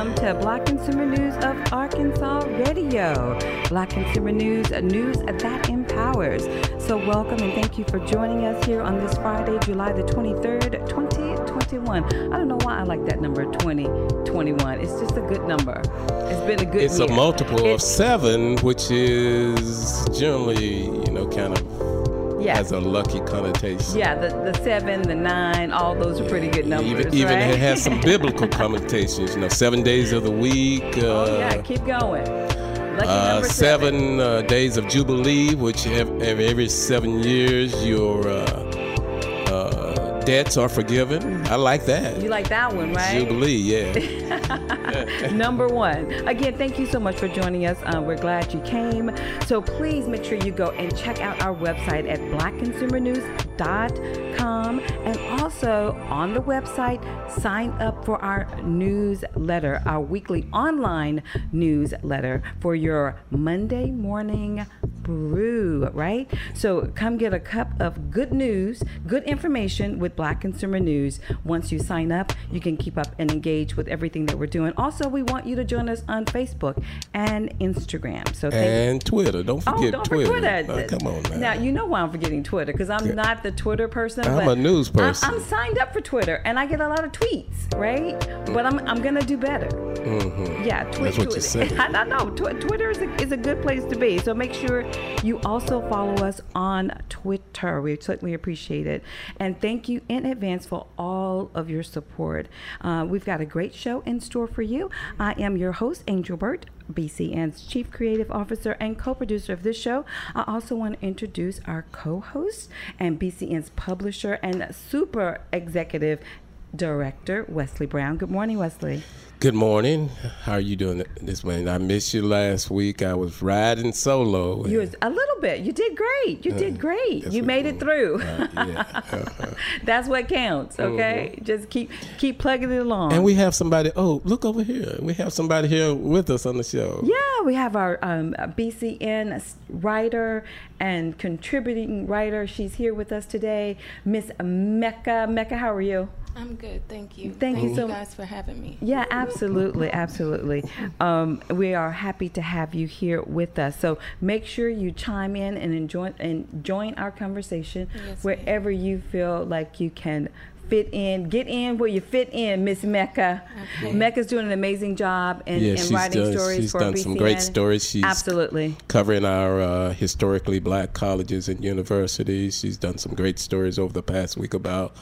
welcome to Black Consumer News of Arkansas Radio. Black Consumer News, news that empowers. So, welcome and thank you for joining us here on this Friday, July the 23rd, 2021. I don't know why I like that number 2021. It's just a good number. It's been a good It's year. a multiple It- of seven, which is generally, you know, kind of yeah. has a lucky connotation. Yeah, the, the seven, the nine, all those are pretty good numbers. Even, even right? it has some biblical connotations. You know, seven days of the week. Uh, Oh, yeah, keep going. Uh, number seven uh, days of Jubilee, which every, every seven years you're uh, debts are forgiven. I like that. You like that one, right? Jubilee, yeah. Number one. Again, thank you so much for joining us. Uh, we're glad you came. So please make sure you go and check out our website at blackconsumernews.com. And also on the website, sign up for our newsletter, our weekly online newsletter for your Monday morning brew, right? So come get a cup of good news, good information with Black Consumer News. Once you sign up, you can keep up and engage with everything that we're doing. Also, we want you to join us on Facebook and Instagram. So and Twitter. Don't forget Oh, forget don't Twitter. forget Twitter. Uh, come on now. Now you know why I'm forgetting Twitter because I'm not the Twitter person. I'm a news person. I'm, signed up for Twitter and I get a lot of tweets, right? But I'm I'm gonna do better. Mhm. Yeah, twi- That's what you twi- said. I, I know Tw- Twitter is a, is a good place to be. So make sure you also follow us on Twitter. We certainly appreciate it, and thank you in advance for all of your support. Uh, we've got a great show in store for you. I am your host, Angel Burt. BCN's Chief Creative Officer and co-producer of this show. I also want to introduce our co-host and BCN's publisher and super executive director, Wesley Brown. Good morning, Wesley. Good morning. How are you doing this morning? I missed you last week. I was riding solo. You was a little bit. You did great. You did great. You made it through. Uh, yeah. uh-huh. That's what counts. Okay, just keep keep plugging it along. And we have somebody. Oh, look over here. We have somebody here with us on the show. yeah, we have our um, BCN writer and contributing writer. She's here with us today, Miss Mecca. Mecca, how are you? I'm good, thank you. Thank you so- guys for having me. Yeah, absolutely, absolutely. Um, we are happy to have you here with us. So make sure you chime in and enjoy and join our conversation Yes, ma'am. wherever you feel like you can fit in. Get in where you fit in, Miss Mecca. Okay. Mecca's doing an amazing job in, Yeah, in she's writing done- stories she's for done some great stories. She's- absolutely. Covering our uh, historically black colleges and universities. She's done some great stories over the past week about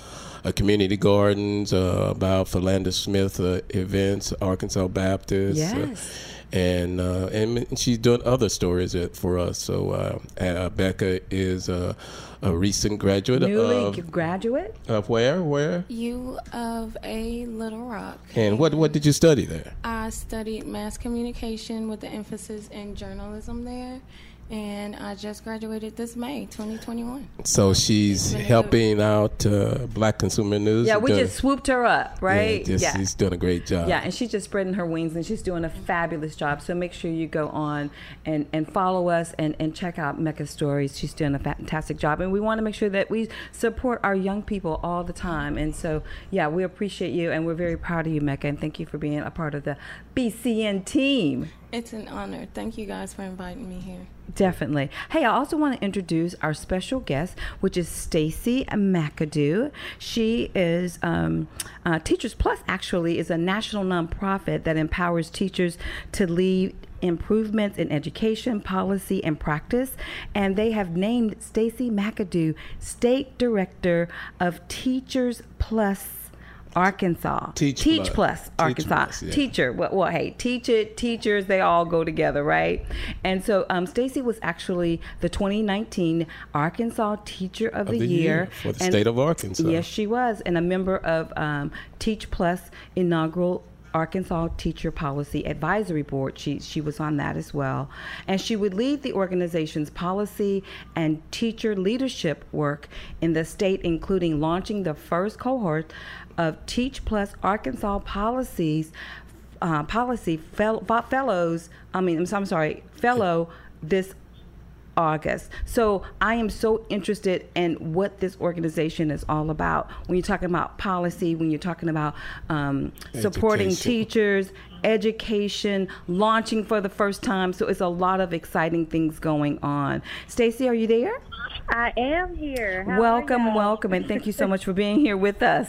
uh, community gardens, uh, about Philander Smith uh, events, Arkansas Baptist. uh, Yes. and uh, and she's doing other stories uh, for us. So uh, uh, Becca is uh, a recent graduate Newly of, graduate. of where where you of A Little Rock. and what what did you study there? I studied mass communication with the emphasis in journalism there, and I just graduated this May 2021. So she's been helping out uh, Black Consumer News. Yeah, we Doing- just swooped her up, yeah, right? just- She's doing a great job. Yeah, and she's just spreading her wings and she's doing a fabulous job. So make sure you go on and, and follow us and, and check out Mecca Stories. She's doing a fantastic job. And we want to make sure that we support our young people all the time. And so, yeah, we appreciate you and we're very proud of you, Mecca. And thank you for being a part of the BCN team. It's an honor. Thank you guys for inviting me here. Definitely. Hey, I also want to introduce our special guest, which is Stacy McAdoo. She is um, uh, Teachers Plus. Actually, is a national nonprofit that empowers teachers to lead improvements in education policy and practice and they have named Stacy McAdoo state director of Teachers Plus Arkansas. Teach Teach Plus. Plus Teach Arkansas. Plus, yeah. Teacher. Well, well, hey, teach it, teachers, they all go together, right? And so um, Stacy was actually the 2019 Arkansas Teacher of, Of the year for the And- state of Arkansas. Yes, she was, and a member of um, Teach Plus inaugural Arkansas Teacher Policy Advisory Board. She she was on that as well, and she would lead the organization's policy and teacher leadership work in the state, including launching the first cohort of Teach Plus Arkansas policies. Uh, policy fel- fellows, I mean, I'm, so- I'm sorry, fellow this August. So I am so interested in what this organization is all about. When you're talking about policy, when you're talking about um, supporting teachers, education, launching for the first time. So it's a lot of exciting things going on. Stacy, are you there? I am here. How welcome, welcome, and thank you so much for being here with us.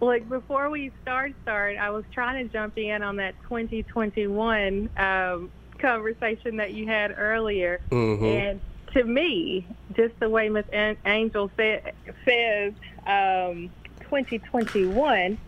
Look, before we start, start, I was trying to jump in on that 2021 um, conversation that you had earlier, Mhm. and to me, just the way Miss An- Angel sa- says um, 2021,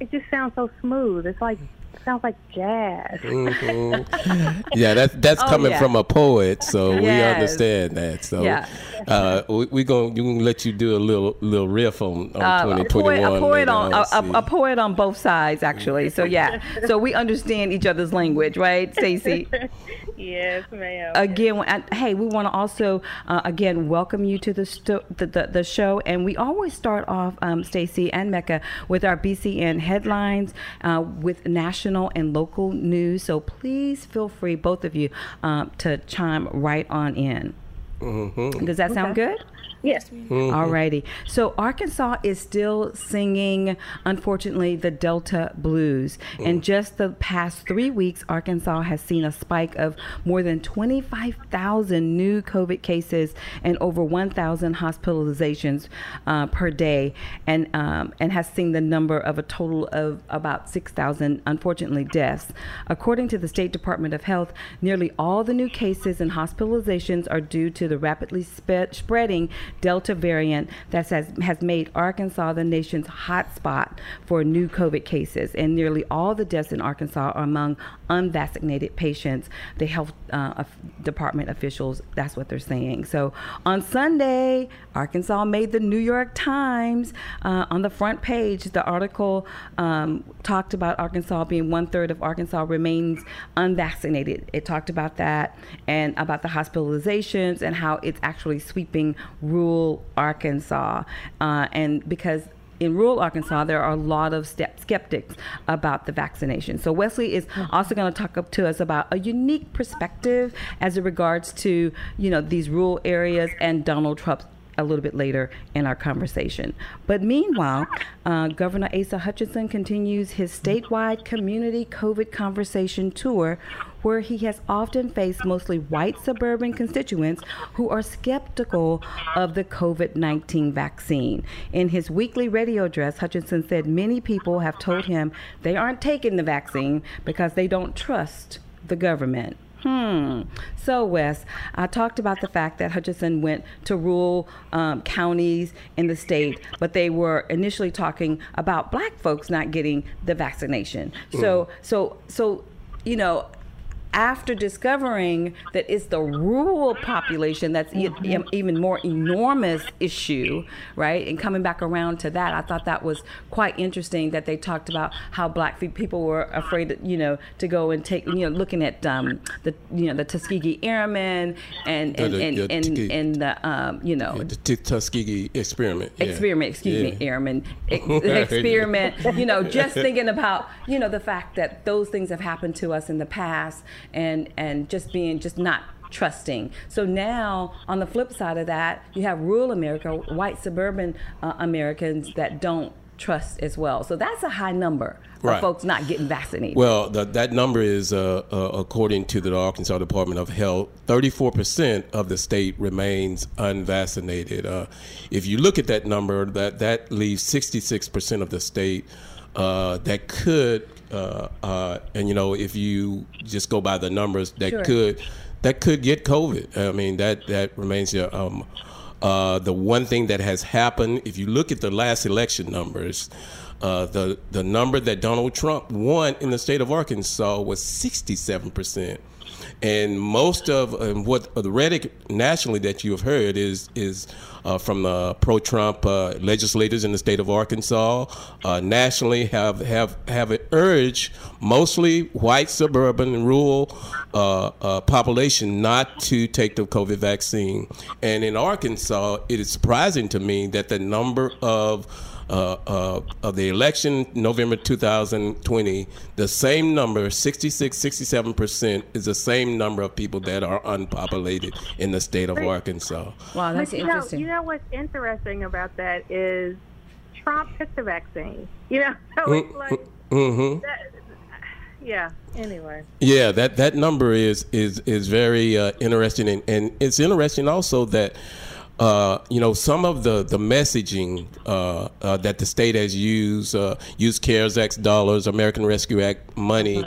it just sounds so smooth. It's like sounds like jazz. Mhm. yeah, that's that's Oh, coming yeah. from a poet, so we understand that. So, Yeah. uh, we, we gonna you gonna let you do a little little riff on, on Uh, a poet, 2021. a poet later on a, a, a poet on both sides, actually. So yeah, so we understand each other's language, right, Stacy? yes, ma'am. again and- hey we want to also uh, again welcome you to the, sto- the, the the show and we always start off um, stacy and mecca with our bcn headlines uh, with national and local news so please feel free both of you um, to chime right on in Mhm. does that sound good yes. Alrighty. So Arkansas is still singing, unfortunately, the Delta blues. In just the past three weeks, Arkansas has seen a spike of more than 25,000 new COVID cases and over 1,000 hospitalizations uh, per day, and um, and has seen the number of a total of about 6,000, unfortunately, deaths. According to the State Department of Health, nearly all the new cases and hospitalizations are due to the rapidly spe- spreading Delta variant that has, has made Arkansas the nation's hotspot for new COVID cases. And nearly all the deaths in Arkansas are among unvaccinated patients. The health uh, department officials, that's what they're saying. So on Sunday, Arkansas made the New York Times uh, on the front page. The article um, talked about Arkansas being one third of Arkansas remains unvaccinated. It talked about that and about the hospitalizations and how it's actually sweeping rural Arkansas. Uh, and because in rural Arkansas, there are a lot of step skeptics about the vaccination. So Wesley is mm. also going to talk up to us about a unique perspective as it regards to you know these rural areas and Donald Trump a little bit later in our conversation. But meanwhile, uh, Governor Asa Hutchinson continues his statewide community COVID conversation tour, where he has often faced mostly white suburban constituents who are skeptical of the COVID 19 vaccine. In his weekly radio address, Hutchinson said many people have told him they aren't taking the vaccine because they don't trust the government. Hmm. So, Wes, I talked about the fact that Hutchinson went to rural um, counties in the state, but they were initially talking about black folks not getting the vaccination. So, so, so, you know, after discovering that it's the rural population that's e- e- even more enormous issue, right? And coming back around to that, I thought that was quite interesting that they talked about how black people were afraid, to, you know, to go and take, you know, looking at um, the, you know, the Tuskegee Airmen and and the- and, and, Tuskegee- and the um, you know. the T- Tuskegee experiment. yeah. Experiment, excuse me, Yeah. airman. Ex- experiment, you know, just thinking about, you know, the fact that those things have happened to us in the past and and just being just not trusting. So now on the flip side of that, you have rural America, white suburban uh, Americans that don't trust as well. So that's a high number of Right. folks not getting vaccinated. Well, the, that number is, uh, uh, according to the Arkansas Department of Health, 34% of the state remains unvaccinated. Uh, if you look at that number, that, that leaves 66% of the state uh, that could, uh, uh, and you know, if you just go by the numbers, that Sure. could that could get COVID. I mean, that that remains your. Um, uh, the one thing that has happened, if you look at the last election numbers, uh, the the number that Donald Trump won in the state of Arkansas was 67 percent. And most of what the rhetoric nationally that you have heard is is uh, from the pro-Trump uh, legislators in the state of Arkansas. Uh, nationally, have have have urged mostly white suburban and rural uh, uh, population not to take the COVID vaccine. And in Arkansas, it is surprising to me that the number of uh, uh, of the election, November 2020, the same number, 66, 67%, is the same number of people that are unpopulated in the state of Arkansas. Wow, that's but you interesting. Know, you know what's interesting about that is Trump took the vaccine. You know, so it's like, Mm-hmm. that, yeah. Anyway. Yeah, that, that number is is is very uh, interesting, and, and it's interesting also that uh, you know some of the the messaging uh, uh, that the state has used, uh, used CARES Act dollars, American Rescue Act money.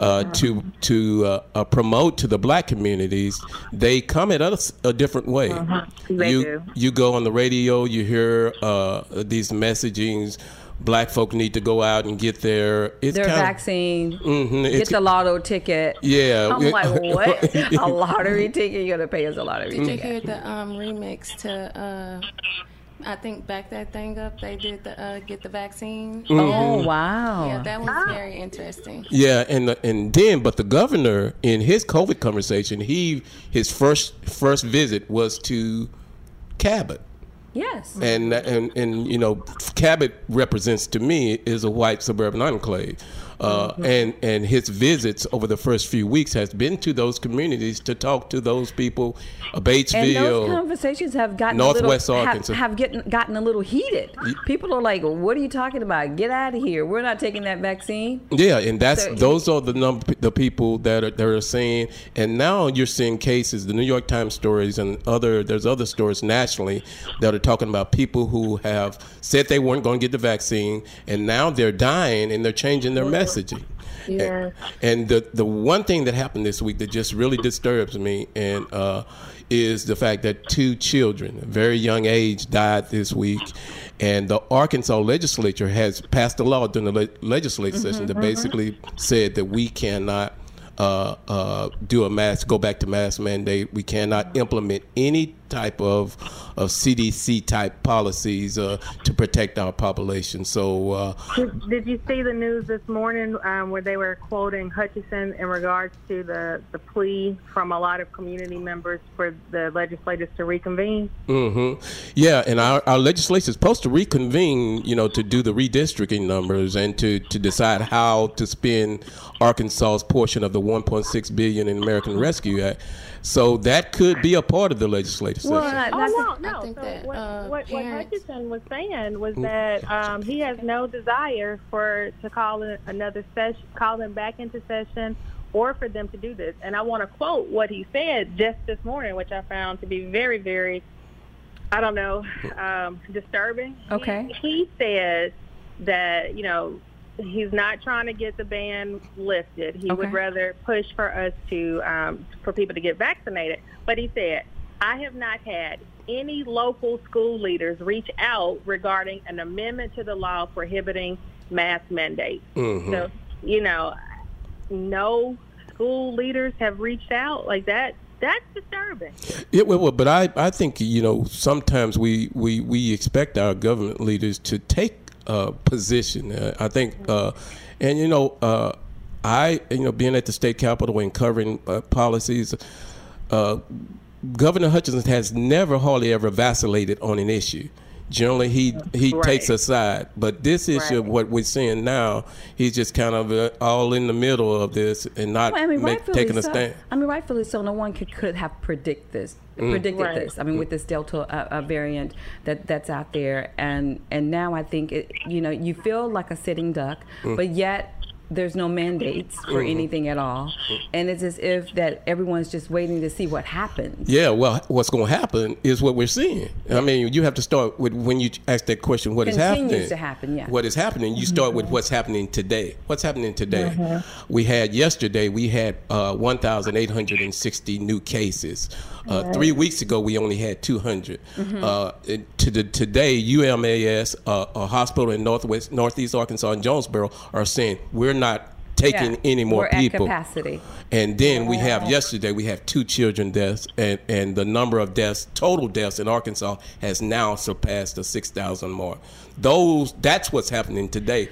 Uh, to to uh, uh, promote to the black communities, they come at us a different way. They you do. you go on the radio, you hear uh, these messagings. Black folk need to go out and get their it's Their kinda- vaccine, Mhm, get it's- the lotto ticket. Yeah, I'm like, what? a lottery ticket? You're gonna pay us a lottery Did you ticket? hear the um, remix to? Uh, I think back that thing up. They did the uh, get the vaccine. Oh wow! Yeah, that was very interesting. Yeah, and and then but the governor in his COVID conversation, he his first first visit was to Cabot. Yes. And, and and you know, Cabot represents to me is a white suburban enclave, uh, and and his visits over the first few weeks has been to those communities to talk to those people, uh, And those Batesville. conversations have gotten Northwest a little, Arkansas. have, have gotten gotten a little heated. People are like, "What are you talking about? Get out of here! We're not taking that vaccine." Yeah, and that's So- those are the number the people that are that are saying, and now you're seeing cases. The New York Times stories and other there's other stories nationally that are talking about people who have said they weren't going to get the vaccine, and now they're dying and they're changing their messaging. Yeah. And the the one thing that happened this week that just really disturbs me and uh, is the fact that two children, a very young age, died this week. And the Arkansas legislature has passed a law during the le- legislative session that basically said that we cannot uh, uh, do a mass, go back to mass mandate. We cannot implement any type of of CDC type policies uh, to protect our population. So uh, Did, did you see the news this morning um, where they were quoting Hutchinson in regards to the, the plea from a lot of community members for the legislators to reconvene? Mm-hmm. Yeah, and our, our legislation is supposed to reconvene, you know, to do the redistricting numbers and to, to decide how to spend Arkansas's portion of the 1.6 billion in American Rescue Act. So that could be a part of the legislative session. Well, I- Oh no, no. I think so that, what, uh, what, what parents- Hutchinson was saying was that um, he has no desire for to call in another session, call them back into session, or for them to do this. And I want to quote what he said just this morning, which I found to be very, very, I don't know, um, disturbing. He- Okay. He, said that you know he's not trying to get the ban lifted. He Okay. would rather push for us to um, for people to get vaccinated. But he said, I have not had any local school leaders reach out regarding an amendment to the law prohibiting mask mandates. Mhm. So, you know, no school leaders have reached out like that. That's disturbing. Yeah, well, well, but I, I think you know sometimes we, we, we expect our government leaders to take a position. Uh, I think, uh, and you know, uh, I you know being at the state capitol and covering uh, policies, uh, Governor Hutchinson has never hardly ever vacillated on an issue. Generally, he he Right. takes a side, but this issue, Right. what we're seeing now, he's just kind of uh, all in the middle of this and not Well, I mean, make, rightfully taking a so. stand. I mean, rightfully so. No one could, could have predict this, predicted Right. this. I mean, with this Delta uh, uh, variant that that's out there, and and now I think it, you know you feel like a sitting duck, but yet there's no mandates for anything at all, and it's as if that everyone's just waiting to see what happens. Yeah, well, what's going to happen is what we're seeing. I mean, you have to start with when you ask that question, what is Continues happening? to happen, yeah. What is happening? You start with what's happening today. What's happening today? We had yesterday, we had uh, 1,860 new cases. Uh, Three weeks ago, we only had 200. Mm-hmm. Uh, it- to the, today, UAMS, uh, a hospital in Northwest, Northeast Arkansas and Jonesboro, are saying we're not taking Yeah. any more We're people. at capacity. And then we have yesterday we have two children deaths, and, and the number of deaths, total deaths in Arkansas, has now surpassed the six thousand mark. Those that's what's happening today.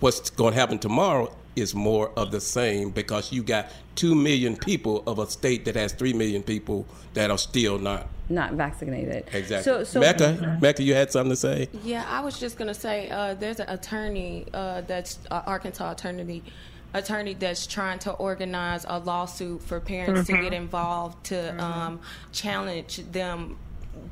What's going to happen tomorrow is more of the same because you got two million people of a state that has three million people that are still not not vaccinated. Exactly. So, so Mecca, Mecca, you had something to say? Yeah, I was just gonna say uh, there's an attorney uh, that's uh, Arkansas attorney attorney that's trying to organize a lawsuit for parents to get involved to um, challenge them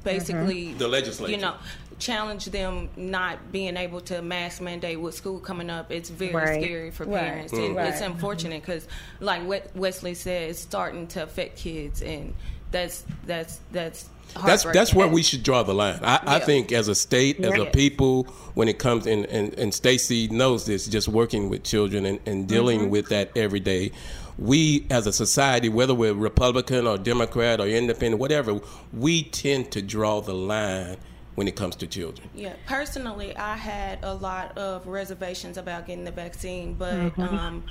basically The legislature. you know challenge them not being able to mask mandate with school coming up it's very Right. scary for Right. parents and Right. it's unfortunate because like what wesley said it's starting to affect kids and that's that's that's That's that's where we should draw the line. I, I think as a state, as a people, when it comes in, and, and Stacy knows this, just working with children and, and dealing Mm-hmm. with that every day. We as a society, whether we're Republican or Democrat or Independent, whatever, we tend to draw the line when it comes to children. Yeah, personally, I had a lot of reservations about getting the vaccine, but Mm-hmm. um,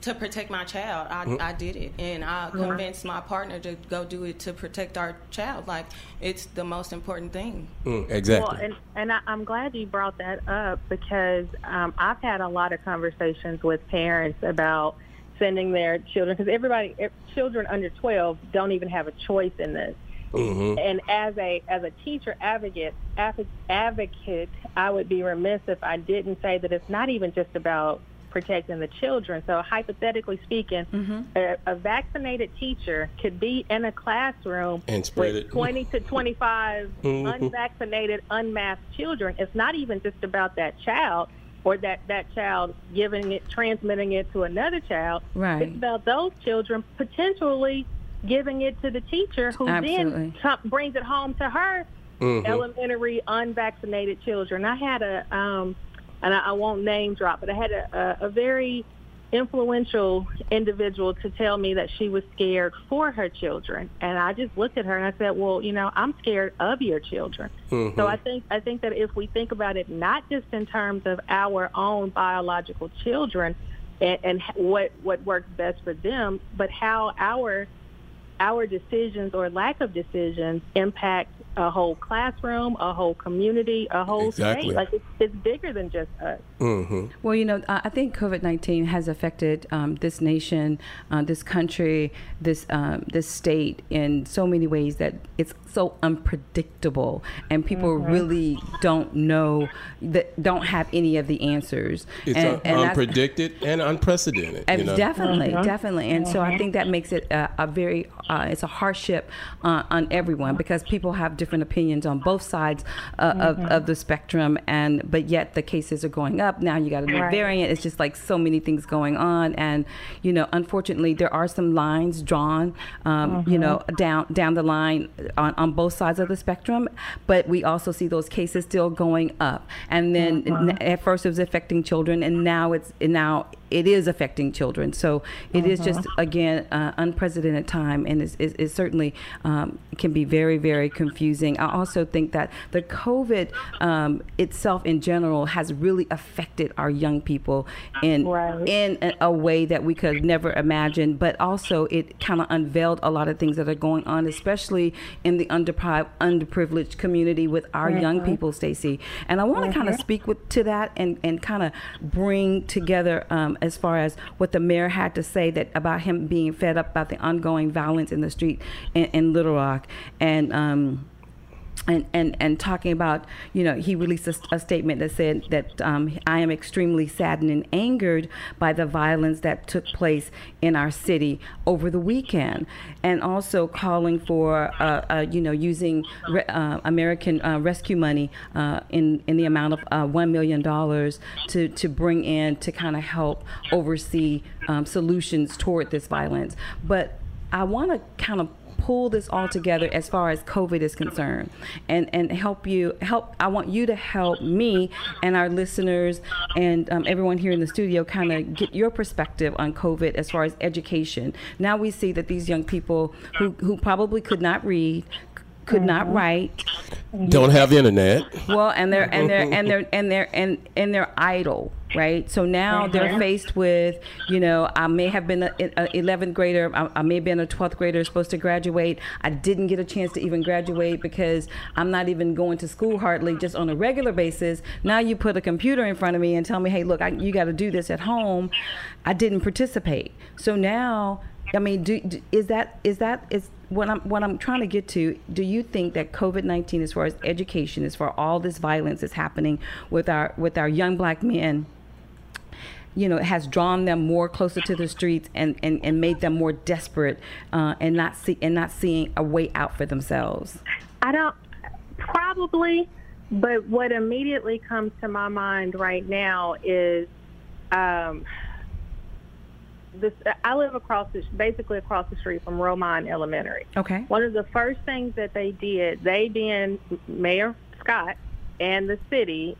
to protect my child, I, I did it, and I convinced my partner to go do it to protect our child. Like it's the most important thing. Mm, exactly. Well, and, and I, I'm glad you brought that up because um, I've had a lot of conversations with parents about sending their children because everybody, eh, children under 12 don't even have a choice in this. Hmm And as a as a teacher advocate, advocate, I would be remiss if I didn't say that it's not even just about protecting the children. So hypothetically speaking, a, a vaccinated teacher could be in a classroom And spread with it. 20 to 25 Mhm. unvaccinated, unmasked children. It's not even just about that child or that that child giving it, transmitting it to another child. Right. It's about those children potentially giving it to the teacher who Absolutely. then com- brings it home to her Mhm. elementary unvaccinated children. I had a, um, and I, I won't name drop, but I had a, a, a very influential individual to tell me that she was scared for her children, and I just looked at her and I said, "Well, you know, I'm scared of your children." Mhm. So I think I think that if we think about it not just in terms of our own biological children and, and what what works best for them, but how our our decisions or lack of decisions impact a whole classroom, a whole community, a whole Exactly. state. Like it's, it's bigger than just us. hmm Well, you know, I I think COVID nineteen has affected um, this nation, uh, this country, this um, this state in so many ways that it's so unpredictable, and people Mm-hmm. really don't know that don't have any of the answers. It's and, un- and unpredicted and unprecedented. uh, You know? Definitely, definitely, and so I think that makes it a, a very uh, it's a hardship uh, on everyone because people have different opinions on both sides uh, of, of the spectrum, and but yet the cases are going up. Now you got a new Right. variant. It's just like so many things going on, and you know, unfortunately, there are some lines drawn, um, you know, down down the line on, on both sides of the spectrum. But we also see those cases still going up, and then n- at first it was affecting children, and now it's and now it is affecting children. So it is just again uh, unprecedented time, and it's, it's, it's certainly um, can be very very confusing. I also think that the COVID um, itself in general has really affected our young people in Right. in a, a way that we could never imagine. But also it kind of unveiled a lot of things that are going on, especially in the underprivileged, underprivileged community with our young people, Stacy. And I want to kind of speak with to that and and kind of bring together um, as far as what the mayor had to say that about him being fed up about the ongoing violence in the street in, in Little Rock and. Um, and, and, and talking about, you know, he released a, a statement that said that um, I am extremely saddened and angered by the violence that took place in our city over the weekend, and also calling for, uh, uh, you know, using re- uh, American uh, rescue money uh, in in the amount of uh, one million dollars to to bring in to kind of help oversee um, solutions toward this violence. But I want to kind of pull this all together as far as COVID is concerned, and and help you help. I want you to help me and our listeners and um, everyone here in the studio kind of get your perspective on COVID as far as education. Now we see that these young people who who probably could not read, could not write, Don't have internet. well, and they're and they're and they're and they're and and they're idle, right? So now mm-hmm. they're faced with, you know, I may have been a, a 11th grader, I, I may have been a 12th grader supposed to graduate. I didn't get a chance to even graduate because I'm not even going to school hardly, just on a regular basis. Now you put a computer in front of me and tell me, hey, look, I, you got to do this at home. I didn't participate, so now. I mean, do, do, is that is that is what I'm what I'm trying to get to. Do you think that COVID nineteen, as far as education, as far as all this violence is happening with our with our young black men? you know, has drawn them more closer to the streets and, and, and made them more desperate uh, and not see and not seeing a way out for themselves? I don't probably, but what immediately comes to my mind right now is um, this. I live across the basically across the street from Romine Elementary. Okay. One of the first things that they did, they being Mayor Scott and the city,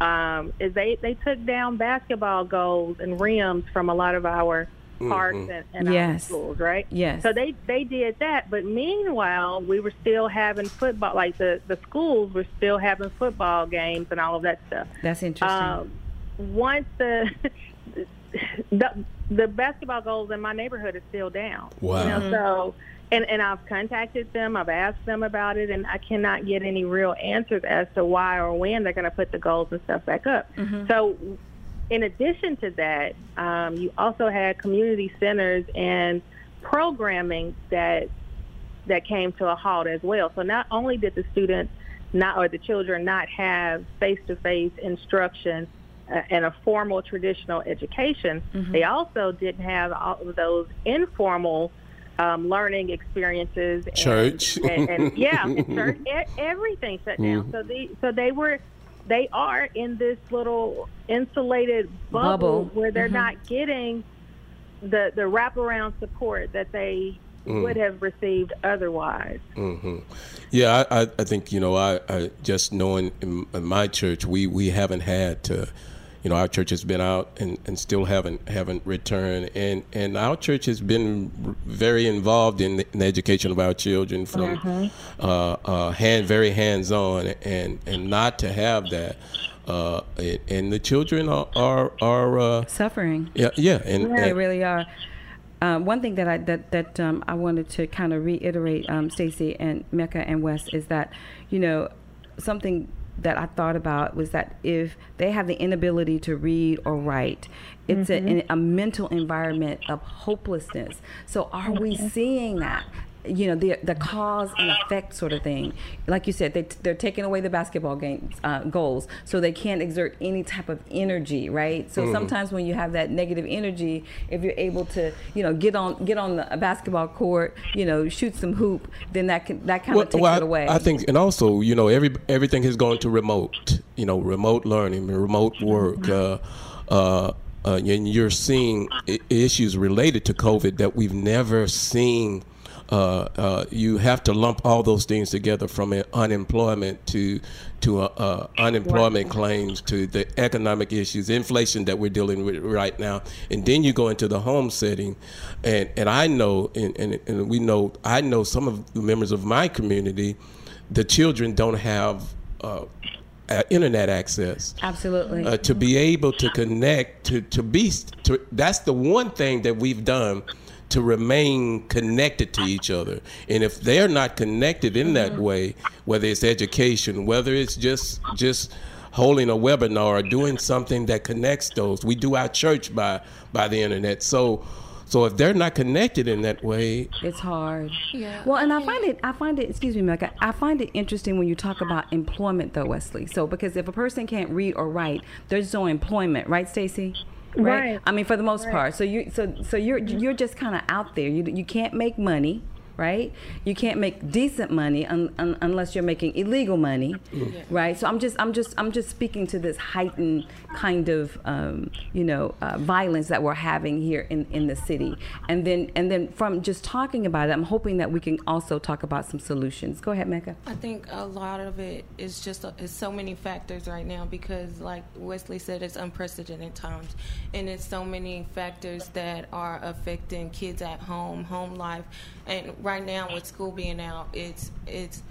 um, is they they took down basketball goals and rims from a lot of our parks Mhm. and, and our Yes. schools, right? Yes. So they they did that, but meanwhile, we were still having football. Like the the schools were still having football games and all of that stuff. That's interesting. Um, once the the the basketball goals in my neighborhood is still down. Wow. You know, so and and I've contacted them. I've asked them about it, and I cannot get any real answers as to why or when they're going to put the goals and stuff back up. So. In addition to that, um, you also had community centers and programming that that came to a halt as well. So not only did the students not or the children not have face-to-face instruction uh, and a formal traditional education, they also didn't have all of those informal um, learning experiences. and- Church. and, and yeah, and church, e- everything shut down. Mhm. So the so they were they are in this little insulated bubble, Bubble. where they're Mhm. not getting the the wraparound support that they Mm. would have received otherwise. hmm Yeah, I, I, I think you know I, I just knowing in, in my church we, we haven't had to, you know our church has been out and, and still haven't haven't returned and, and our church has been very involved in the, in the education of our children from uh, uh, hand very hands on and and not to have that uh, and, and the children are are, are uh, Suffering. yeah yeah and, They and really are. Um, one thing that I that that um, I wanted to kind of reiterate, um, Stacy and Mecca and Wes, is that you know something that I thought about was that if they have the inability to read or write, it's a, mm-hmm. a mental environment of hopelessness. So are we seeing that? You know the the cause and effect sort of thing. Like you said, they they're taking away the basketball games uh, goals, so they can't exert any type of energy, right? So sometimes when you have that negative energy, if you're able to, you know, get on get on the a basketball court, you know, shoot some hoop, then that can that kind of takes I, it away. I think, and also, you know, every everything has gone to remote. You know, remote learning, remote work. Uh, uh, uh, and you're seeing issues related to COVID that we've never seen. Uh, uh, you have to lump all those things together from unemployment to to unemployment claims to the economic issues, inflation that we're dealing with right now, and then you go into the home setting, and and I know, and, and, and we know, I know some of the members of my community, the children don't have. Uh, uh, internet access Absolutely. uh, to be able to connect to to be to, that's the one thing that we've done to remain connected to each other and if they're not connected in that mm-hmm. way whether it's education whether it's just just holding a webinar or doing something that connects those we do our church by by the internet so so if they're not connected in that way It's hard. Yeah. Well, and I find it, I find it, excuse me, Mecca, I find it interesting when you talk about employment, though, Wesley. So, because if a person can't read or write, there's no employment, right, Stacy? Right. I mean, for the most part. So you, so so you're you're just kind of out there. You you can't make money, right? You can't make decent money un, un, unless you're making illegal money, right? So I'm just I'm just I'm just speaking to this heightened kind of um, you know uh, violence that we're having here in, in the city, and then and then from just talking about it, I'm hoping that we can also talk about some solutions. Go ahead, Mecca. I think a lot of it is just it's so many factors right now because, like Wesley said, it's unprecedented times, and it's so many factors that are affecting kids at home, home life, and right now with school being out, it's it's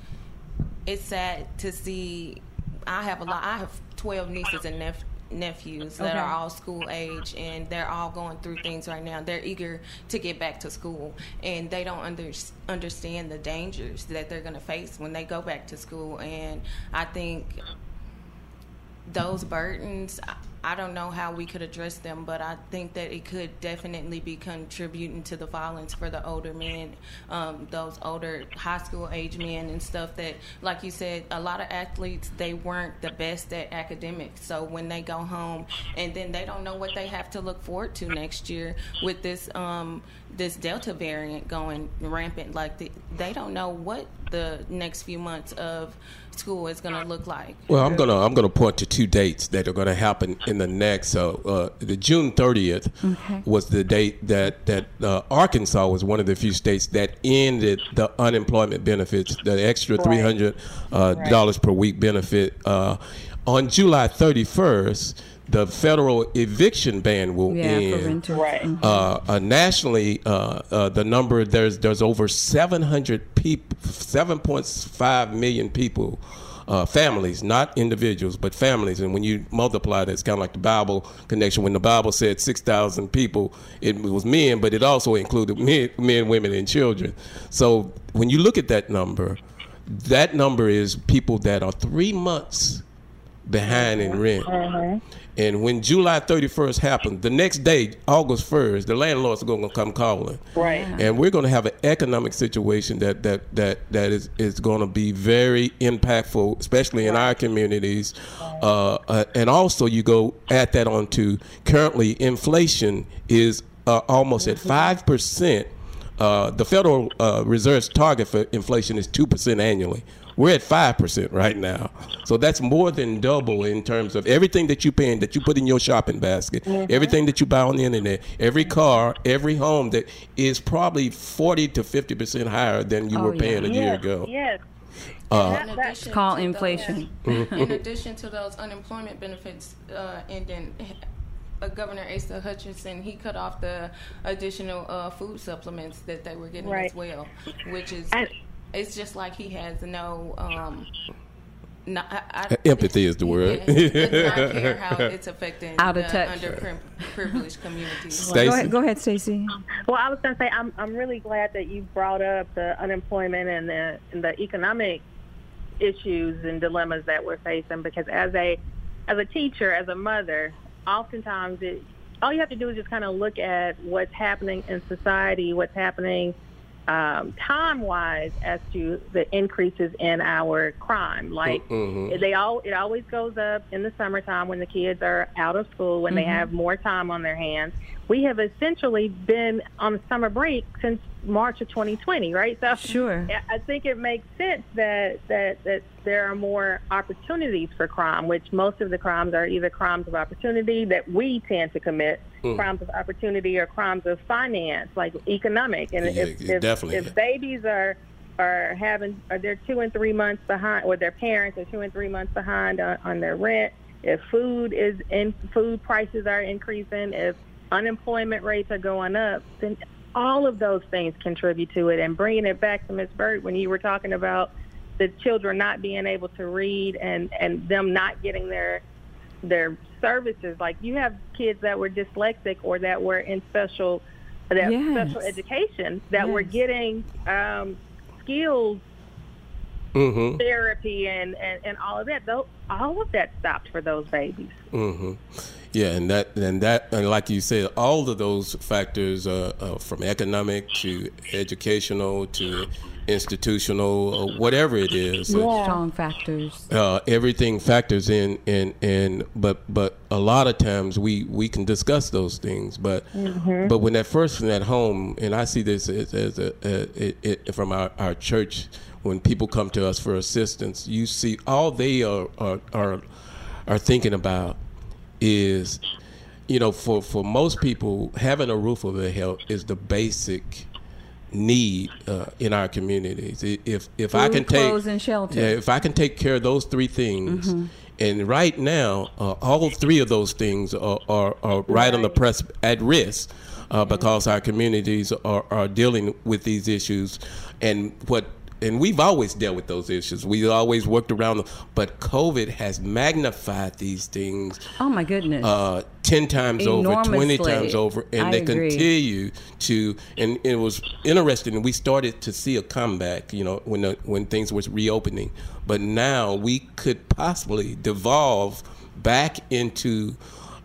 it's sad to see. I have a lot. I have twelve nieces and nephews nephews that Okay. are all school age and they're all going through things right now. They're eager to get back to school and they don't under, understand the dangers that they're going to face when they go back to school. And I think those burdens, I, don't know how we could address them, but I think that it could definitely be contributing to the violence for the older men, um, those older high school age men and stuff. That, like you said, a lot of athletes they weren't the best at academics, so when they go home and then they don't know what they have to look forward to next year with this um, this Delta variant going rampant. Like the, they don't know what the next few months of school is going to look like. Well, I'm gonna I'm gonna point to two dates that are going to happen in the next. So uh, the June 30th Okay. was the date that that uh, Arkansas was one of the few states that ended the unemployment benefits, the extra 300 uh, dollars per week benefit. On July 31st, the federal eviction ban will Yeah, end. for renters. Right. Uh, uh, nationally, uh, uh, the number there's there's over 700 people, 7.5 million people, uh, families, not individuals, but families. And when you multiply that, it's kind of like the Bible connection. When the Bible said 6,000 people, it was men, but it also included men, men, women, and children. So when you look at that number, that number is people that are three months behind in rent. And when July 31st happened, the next day, August 1st, the landlords are going to come calling. Right. And we're going to have an economic situation that that that that is is going to be very impactful, especially in our communities. Uh, uh, and also, you go add that on to currently inflation is uh, almost at five percent. Uh, the Federal uh, Reserve's target for inflation is two percent annually. We're at five percent right now, so that's more than double in terms of everything that you paying that you put in your shopping basket, everything that you buy on the internet, every car, every home that is probably forty to fifty percent higher than you Oh, were yeah. paying a year Yes, ago. Yes. Uh, In That- that- addition Call inflation. Those, in addition to those unemployment benefits uh, ending, uh, Governor Asa Hutchinson he cut off the additional uh, food supplements that they were getting Right. as well, which is And- it's just like he has no. Um, no, I, I, Empathy is the word. Yeah, does not care how it's affecting Out of the touch. underprivileged communities. Go ahead, go ahead, Stacey. Well, I was going to say I'm I'm really glad that you brought up the unemployment and the and the economic issues and dilemmas that we're facing because as a as a teacher, as a mother, oftentimes it all you have to do is just kind of look at what's happening in society, what's happening um, time wise as to the increases in our crime. Like Mhm. they all it always goes up in the summertime when the kids are out of school when they have more time on their hands. We have essentially been on summer break since March of 2020, right? So Sure. I think it makes sense that, that that there are more opportunities for crime, which most of the crimes are either crimes of opportunity that we tend to commit, Mm. crimes of opportunity, or crimes of finance, like economic. And Yeah, if, if, definitely. if babies are are having, or they're two and three months behind, or their parents are two and three months behind on, on their rent, if food is in, food prices are increasing, if unemployment rates are going up, then all of those things contribute to it. And bringing it back to Ms. Burt, when you were talking about the children not being able to read and and them not getting their their services, like you have kids that were dyslexic or that were in special that Yes. special education that were getting um, skills Mhm. therapy and, and, and all of that. Though all of that stopped for those babies. Mm-hmm. Yeah, and that and that and like you said, all of those factors, uh, uh, from economic to educational to institutional, or whatever it is, uh, Strong factors. uh, everything factors in, and and but but a lot of times we we can discuss those things, but but when that first from that home, and I see this as, as a, a it, it, from our, our church, when people come to us for assistance, you see all they are are are, are thinking about is, you know, for for most people, having a roof over their head is the basic need uh, in our communities. If if I can take and shelter. yeah, if I can take care of those three things, and right now, uh, all three of those things are, are, are right on the press at risk uh, because our communities are, are dealing with these issues, and what. And we've always dealt with those issues. We've always worked around them, but COVID has magnified these things Oh my goodness. uh, 10 times over, 20 times over, and I they agree. continue to. And it was interesting. We started to see a comeback, you know, when the, when things was reopening. But now we could possibly devolve back into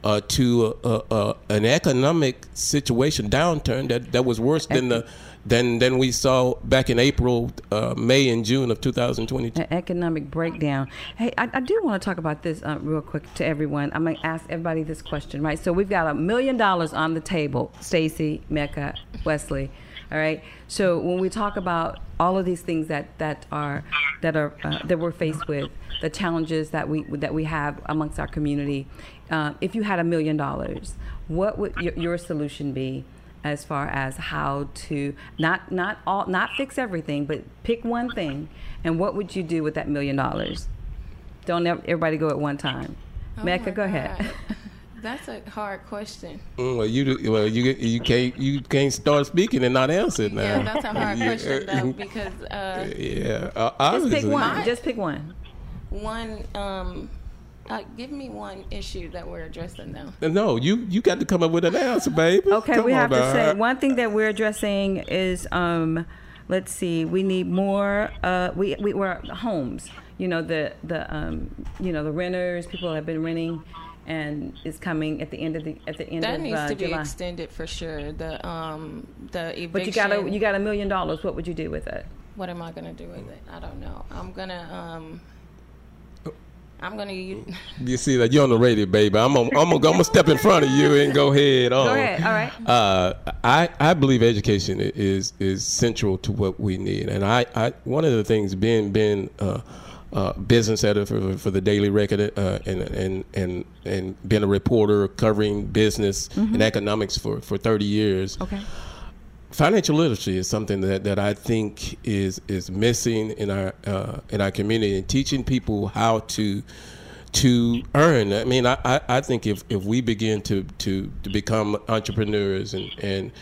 uh, to uh, uh, an economic situation downturn that, that was worse than the than than we saw back in April, uh, May, and June of 2022. An economic breakdown. Hey, I, I do want to talk about this uh, real quick to everyone. I'm going to ask everybody this question, right? So we've got a million dollars on the table. Stacy, Mecca, Wesley. All right. So when we talk about all of these things that that are that are uh, that we're faced with, the challenges that we that we have amongst our community, uh, if you had a million dollars, what would your, your solution be? As far as how to not not all not fix everything, but pick one thing. And what would you do with that million dollars? Don't everybody go at one time. Oh Mecca, my go ahead. That's a hard question. Mm, well, you do- well you you can't you can't start speaking and not answer it now. Yeah, that's a hard Yeah. question though because uh, Yeah, uh, Just pick one. Just pick one. one, um, uh, give me one issue that we're addressing now. No, you you got to come up with an answer, baby. Okay, Come we on have to say one thing that we're addressing is um, let's see, we need more. Uh, we we were homes. You know the the um, you know the renters. People have been renting, and it's coming at the end of the at the end of July. That of needs uh, to be July. extended for sure. The um the eviction. But you got a you got a million dollars. What would you do with it? what am I gonna do with it? I don't know. I'm gonna um. I'm gonna use. You see that you're on the radio, baby. I'm gonna, I'm gonna, I'm gonna step in front of you and go ahead on. Go ahead. All right. Uh, I I believe education is is central to what we need, and I, I one of the things being being uh, uh, business editor for, for the Daily Record uh, and and and and being a reporter covering business and economics for for 30 years Okay. Financial literacy is something that, that I think is is missing in our uh, in our community and teaching people how to to earn. I mean, I, I, I think if, if we begin to, to, to become entrepreneurs and and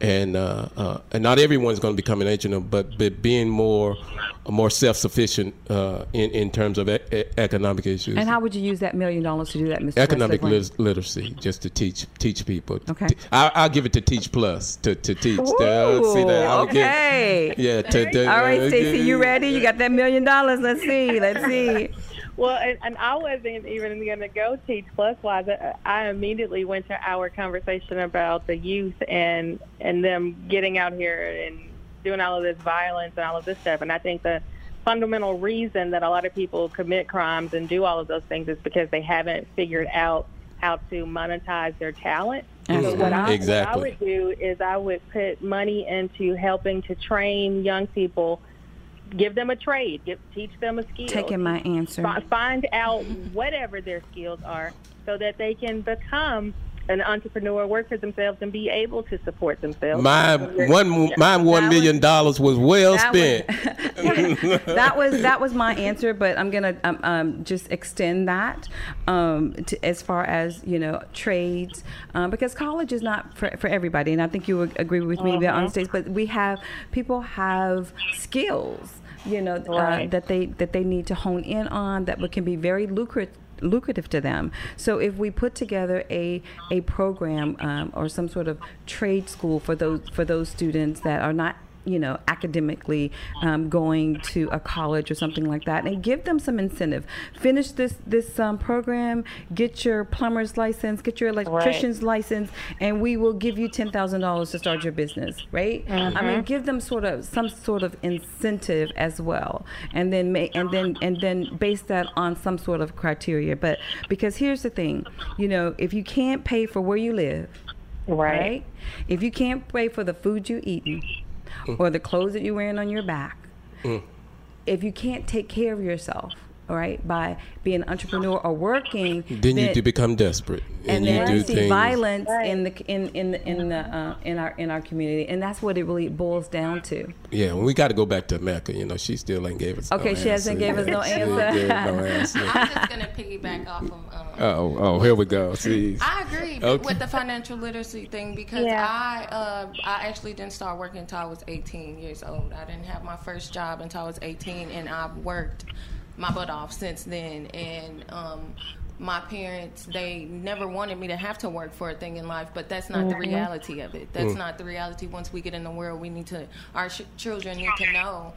and uh, uh, and not everyone's going to become an entrepreneur, but but being more more self sufficient uh, in in terms of e- economic issues. And how would you use that million dollars to do that, Mr. Economic lit- literacy, just to teach teach people. Okay. I, I'll give it to Teach Plus to, to teach. See that? Ooh, would give- okay. yeah. To, to, All right, uh, Stacey, you ready? You got that million dollars. Let's see. Let's see. Well, and, and I wasn't even going to go teach plus wise. I, I immediately went to our conversation about the youth and and them getting out here and doing all of this violence and all of this stuff. And I think the fundamental reason that a lot of people commit crimes and do all of those things is because they haven't figured out how to monetize their talent. So what I, Exactly. what I would do is I would put money into helping to train young people, give them a trade, give, teach them a skill. Taking my answer. Fi- find out whatever their skills are so that they can become an entrepreneur, work for themselves, and be able to support themselves. My one, my one million dollars was well That spent. was, that was that was my answer, but I'm gonna um, um, just extend that um, to, as far as you know trades um, because college is not for, for everybody, and I think you would agree with me there on stage. But we have people have skills, you know, uh, that they that they need to hone in on that can be very lucrative lucrative to them. So if we put together a a program um, or some sort of trade school for those for those students that are not you know academically um, going to a college or something like that. And give them some incentive. Finish this this um, program get your plumber's license get your electrician's license and we will give you $10000 to start your business right? I mean give them sort of some sort of incentive as well. And then make and then and then base that on some sort of criteria. But because here's the thing you know if you can't pay for where you live right. right? If you can't pay for the food you eating or the clothes that you're wearing on your back, mm. if you can't take care of yourself, right, by being an entrepreneur or working, Then you do become desperate, and and, you then do you see things. violence in the in in the, in the uh, in our in our community, and that's what it really boils down to. Yeah, we got to go back to Mecca. You know, she still ain't gave us. Okay, no she hasn't gave us no answer. no answer. I'm just gonna piggyback off of. Um, Oh, oh, here we go. See, I agree Okay. with the financial literacy thing because Yeah. I uh, I actually didn't start working until I was 18 years old. I didn't have my first job until I was 18, and I've worked my butt off since then. And um, my parents they never wanted me to have to work for a thing in life, but that's not the mm-hmm. reality of it. That's mm. not the reality. Once we get in the world, we need to our ch- children need to know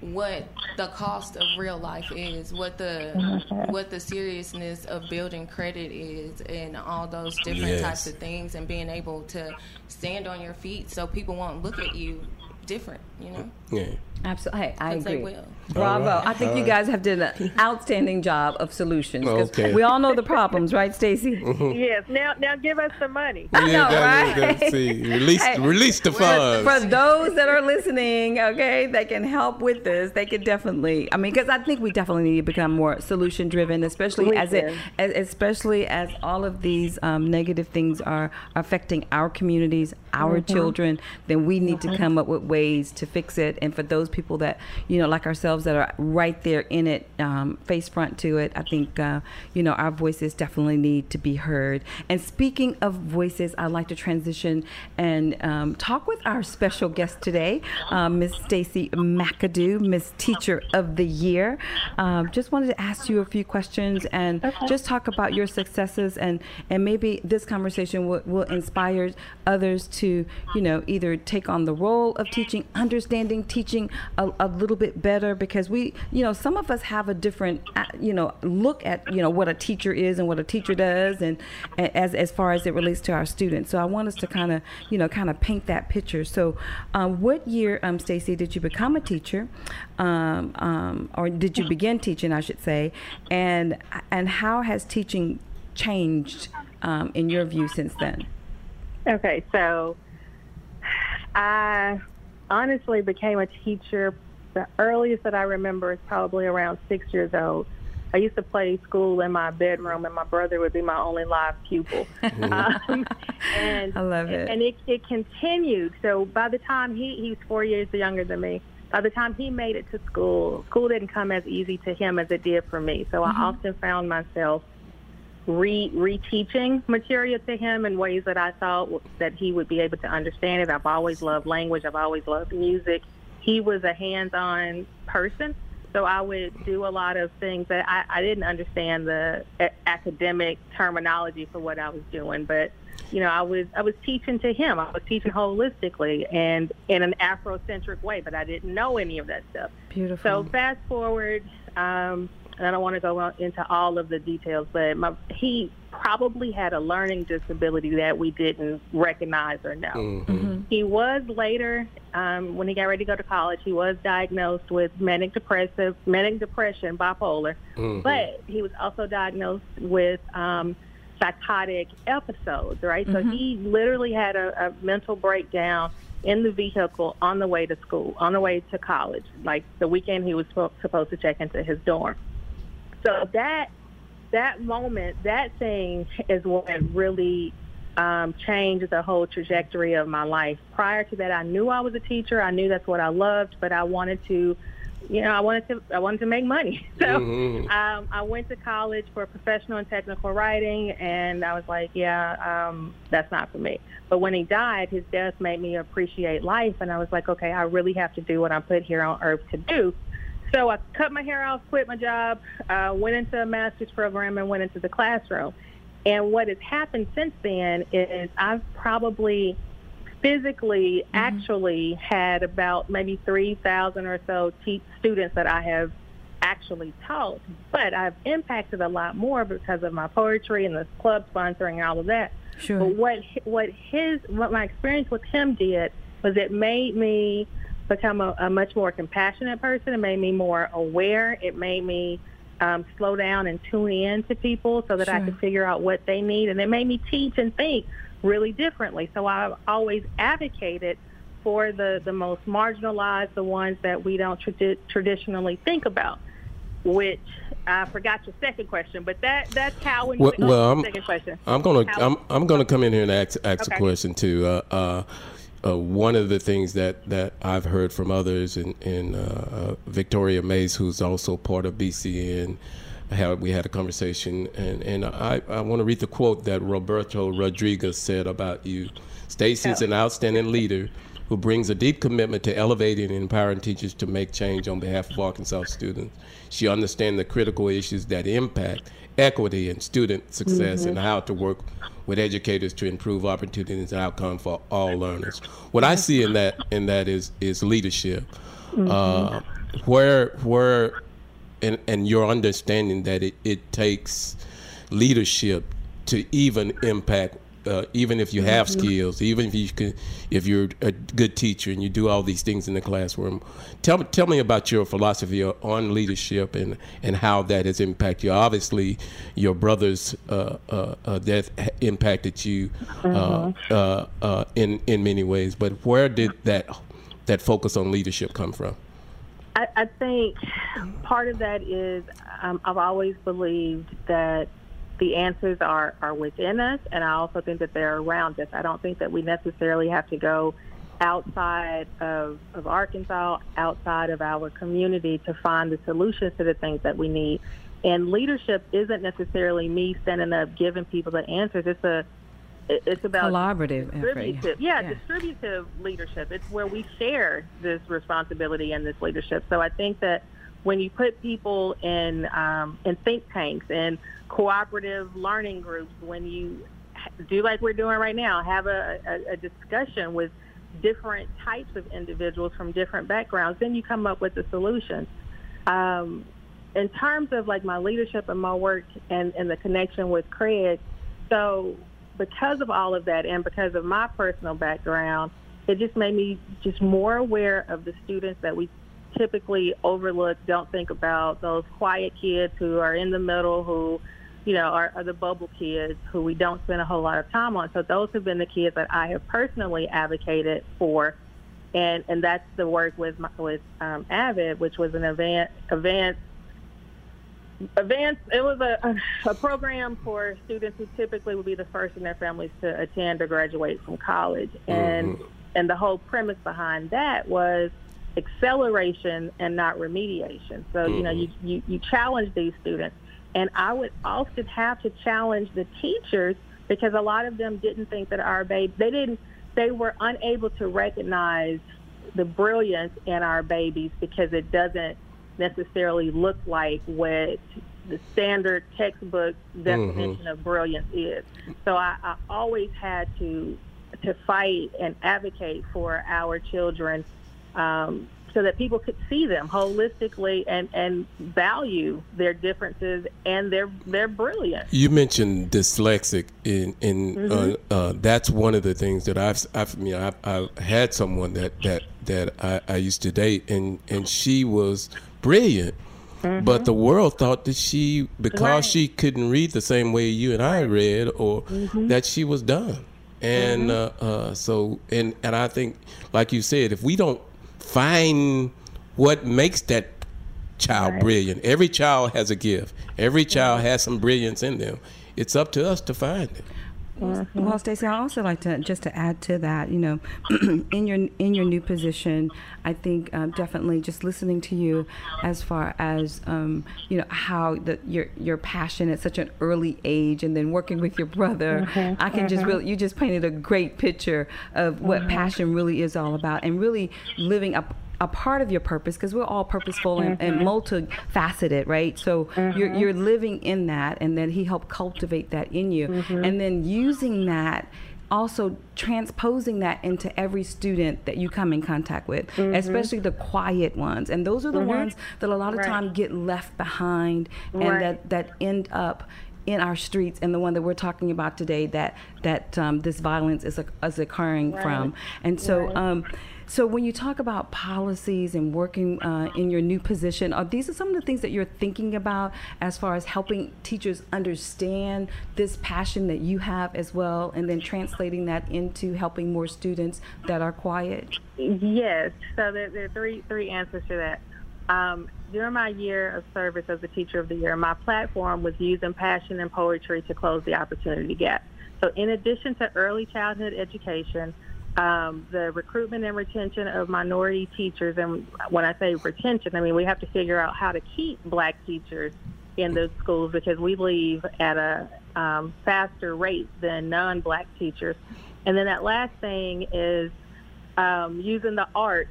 what the cost of real life is, what the mm-hmm. what the seriousness of building credit is, and all those different Yes. types of things, and being able to stand on your feet so people won't look at you different. You know, Yeah. Absolutely. Hey, I 'Cause they agree. will. Bravo. All right. I think All you guys have done an outstanding job of solutions. Okay. We all know the problems, right, Stacey? Yes. Now, now give us the money. I know, that- right? that- see, release, Hey, release the For, funds. for those that are listening, okay, that can help with this, they could definitely. I mean, because I think we definitely need to become more solution driven, especially We as it, as, especially as all of these um, negative things are affecting our communities, our Mm-hmm. children. Then we need to come up with ways to fix it. And for those people that you know, like ourselves, that are right there in it, um, face front to it, I think uh, you know our voices definitely need to be heard. And speaking of voices, I'd like to transition and um, talk with our special guest today, um, Miss Stacey McAdoo, Miss Teacher of the Year. Um, just wanted to ask you a few questions and just talk about your successes and and maybe this conversation will, will inspire others to you know either take on the role of teaching, understanding teaching a, a little bit better because we you know some of us have a different uh, you know look at you know what a teacher is and what a teacher does and, as as far as it relates to our students. So I want us to kind of you know kind of paint that picture. So um, what year, um, Stacey, did you become a teacher, um, um, or did you begin teaching, I should say, and and how has teaching changed um, in your view since then? Okay, so I honestly became a teacher. The earliest that I remember is probably around six years old. I used to play school in my bedroom, and my brother would be my only live pupil. um, and I love it. And it, it continued. So by the time he he's four years younger than me, by the time he made it to school, school didn't come as easy to him as it did for me. So I often found myself re reteaching material to him in ways that I thought that he would be able to understand it. I've always loved language. I've always loved music. He was a hands-on person, so I would do a lot of things that I, I didn't understand the a- academic terminology for what I was doing, but you know, I was I was teaching to him. I was teaching holistically and in an Afrocentric way, but I didn't know any of that stuff. Beautiful. So fast forward, um, and I don't want to go into all of the details, but my, he probably had a learning disability that we didn't recognize or know. Mm-hmm. He was later, um, when he got ready to go to college, he was diagnosed with manic depressive, manic depression, bipolar, but he was also diagnosed with um, psychotic episodes, right? So he literally had a, a mental breakdown in the vehicle on the way to school, on the way to college, like the weekend he was spo- supposed to check into his dorm. So that that moment, that thing is what really um, changed the whole trajectory of my life. Prior to that, I knew I was a teacher. I knew that's what I loved, but I wanted to, you know, I wanted to, I wanted to make money. So Mhm. um, I went to college for professional and technical writing, and I was like, yeah, um, that's not for me. But when he died, his death made me appreciate life, and I was like, okay, I really have to do what I'm put here on earth to do. So I cut my hair off, quit my job, uh, went into a master's program, and went into the classroom. And what has happened since then is I've probably physically actually had about maybe 3,000 or so te- students that I have actually taught, but I've impacted a lot more because of my poetry and the club sponsoring and all of that. Sure. But what what his what my experience with him did was it made me become a, a much more compassionate person. It made me more aware. It made me um, slow down and tune in to people so that I could figure out what they need, and it made me teach and think really differently. So I've always advocated for the the most marginalized, the ones that we don't tradi- traditionally think about. Which I forgot your second question, but that that's how when Well, well, I'm, second question. I'm gonna How- I'm, I'm gonna come in here and ask, ask a question too. Uh, uh, uh, one of the things that, that I've heard from others, and, and uh, uh, Victoria Mays, who's also part of BCN, had, we had a conversation, and, and I, I want to read the quote that Roberto Rodriguez said about you. Stacy's an outstanding leader who brings a deep commitment to elevating and empowering teachers to make change on behalf of Arkansas students. She understands the critical issues that impact equity and student success and how to work with educators to improve opportunities and outcome for all learners. What I see in that in that is is leadership. Uh, where where and and your understanding that it, it takes leadership to even impact uh, even if you have mm-hmm. skills, even if you can, if you're a good teacher and you do all these things in the classroom, tell me tell me about your philosophy on leadership and and how that has impacted you. Obviously, your brother's uh, uh, uh death impacted you uh, mm-hmm. Uh, in in many ways, but where did that that focus on leadership come from? I, I think part of that is um, I've always believed that the answers are, are within us, and I also think that they're around us. I don't think that we necessarily have to go outside of, of Arkansas, outside of our community to find the solutions to the things that we need. And leadership isn't necessarily me standing up giving people the answers. It's a it's about collaborative distributive, yeah, yeah, distributive leadership. It's where we share this responsibility and this leadership. So I think that when you put people in um, in think tanks and cooperative learning groups, when you do like we're doing right now, have a, a, a discussion with different types of individuals from different backgrounds, then you come up with the solutions. Um, in terms of like my leadership and my work and, and the connection with Craig, so because of all of that and because of my personal background, it just made me just more aware of the students that we typically overlook, don't think about those quiet kids who are in the middle, who, you know, are, are the bubble kids who we don't spend a whole lot of time on. So those have been the kids that I have personally advocated for. And, and that's the work with my, with um, Avid, which was an event, advanced Advanced, it was a, a program for students who typically would be the first in their families to attend or graduate from college. And, mm-hmm. and the whole premise behind that was acceleration and not remediation. So, mm-hmm. you know, you, you, you challenge these students. And I would often have to challenge the teachers because a lot of them didn't think that our baby, they didn't, they were unable to recognize the brilliance in our babies because it doesn't necessarily look like what the standard textbook definition mm-hmm. of brilliance is. So I, I always had to to fight and advocate for our children um, so that people could see them holistically and, and value their differences and their their brilliance. You mentioned dyslexic, in, in mm-hmm. uh, uh, that's one of the things that I've, I've you know, I've, I've had someone that that that I, I used to date, and and she was brilliant. Mm-hmm. But the world thought that she, because right. she couldn't read the same way you and I read, or mm-hmm. that she was dumb, And mm-hmm. uh, uh, so, and and I think, like you said, if we don't find what makes that child right. brilliant, every child has a gift. Every child has some brilliance in them. It's up to us to find it. Mm-hmm. Well, Stacey, I also like to just to add to that. You know, in your in your new position, I think um, definitely just listening to you, as far as um, you know how the, your your passion at such an early age, and then working with your brother, mm-hmm. I can mm-hmm. just really you just painted a great picture of what mm-hmm. passion really is all about, and really living up a part of your purpose because we're all purposeful mm-hmm. and, and, mm-hmm. multifaceted, right? So mm-hmm. you're, you're living in that, and then He helped cultivate that in you, mm-hmm. and then using that also transposing that into every student that you come in contact with, mm-hmm. especially the quiet ones. And those are the mm-hmm. ones that a lot of right. time get left behind and right. that, that end up in our streets and the one that we're talking about today that that um, this violence is, is occurring right. from. And so um, so when you talk about policies and working uh, in your new position, are these are some of the things that you're thinking about as far as helping teachers understand this passion that you have as well, and then translating that into helping more students that are quiet? Yes. So there, there are three three answers to that. Um, during my year of service as the teacher of the year, my platform was using passion and poetry to close the opportunity gap. So in addition to early childhood education, um, the recruitment and retention of minority teachers. And when I say retention, I mean we have to figure out how to keep black teachers in those schools because we leave at a um, faster rate than non-black teachers. And then that last thing is um, using the arts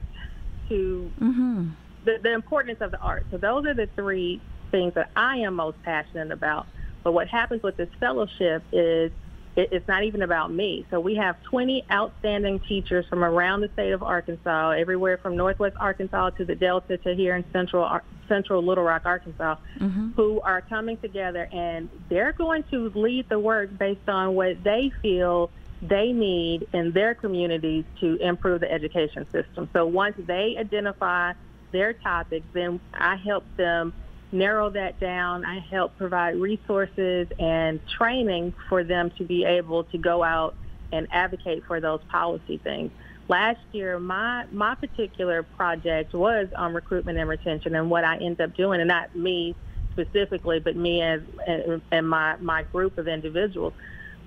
to mm-hmm. the, the importance of the arts. So those are the three things that I am most passionate about. But what happens with this fellowship is it's not even about me. So we have 20 outstanding teachers from around the state of Arkansas, everywhere from Northwest Arkansas to the Delta to here in Central Central Little Rock, Arkansas, mm-hmm. who are coming together and they're going to lead the work based on what they feel they need in their communities to improve the education system. So once they identify their topics, then I help them narrow that down. I help provide resources and training for them to be able to go out and advocate for those policy things. Last year, my my particular project was on recruitment and retention, and what I ended up doing, and not me specifically, but me as and my my group of individuals,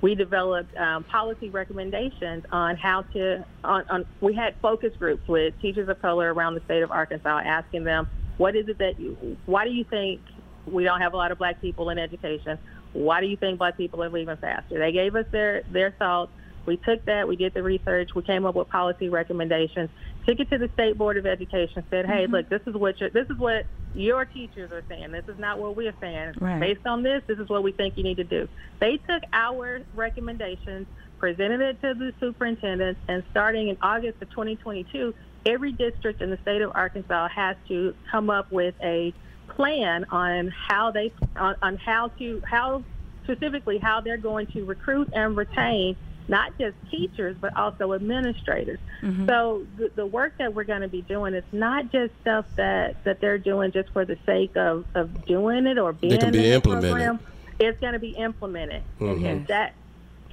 we developed um, policy recommendations on how to. On, on we had focus groups with teachers of color around the state of Arkansas, asking them what is it that you, why do you think we don't have a lot of black people in education? Why do you think black people are leaving faster? They gave us their, their thoughts. We took that, we did the research, we came up with policy recommendations, took it to the state board of education, said, "Hey, mm-hmm. look, this is what your, this is what your teachers are saying. This is not what we're saying. Right. Based on this, this is what we think you need to do." They took our recommendations, presented it to the superintendent, and starting in August of 2022, every district in the state of Arkansas has to come up with a plan on how they on, on how to how specifically how they're going to recruit and retain not just teachers but also administrators. Mm-hmm. So the, the, work that we're going to be doing is not just stuff that that they're doing just for the sake of of doing it or being it can be implemented. Program. It's going to be implemented, mm-hmm. and that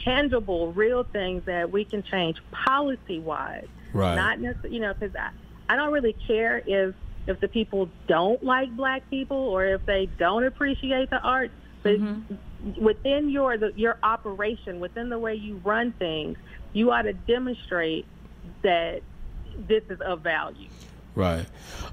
tangible, real things that we can change policy wise Right. Not necessarily, you know, because I, I don't really care if if the people don't like black people or if they don't appreciate the art, but mm-hmm. within your the, your operation, within the way you run things, you ought to demonstrate that this is of value. Right.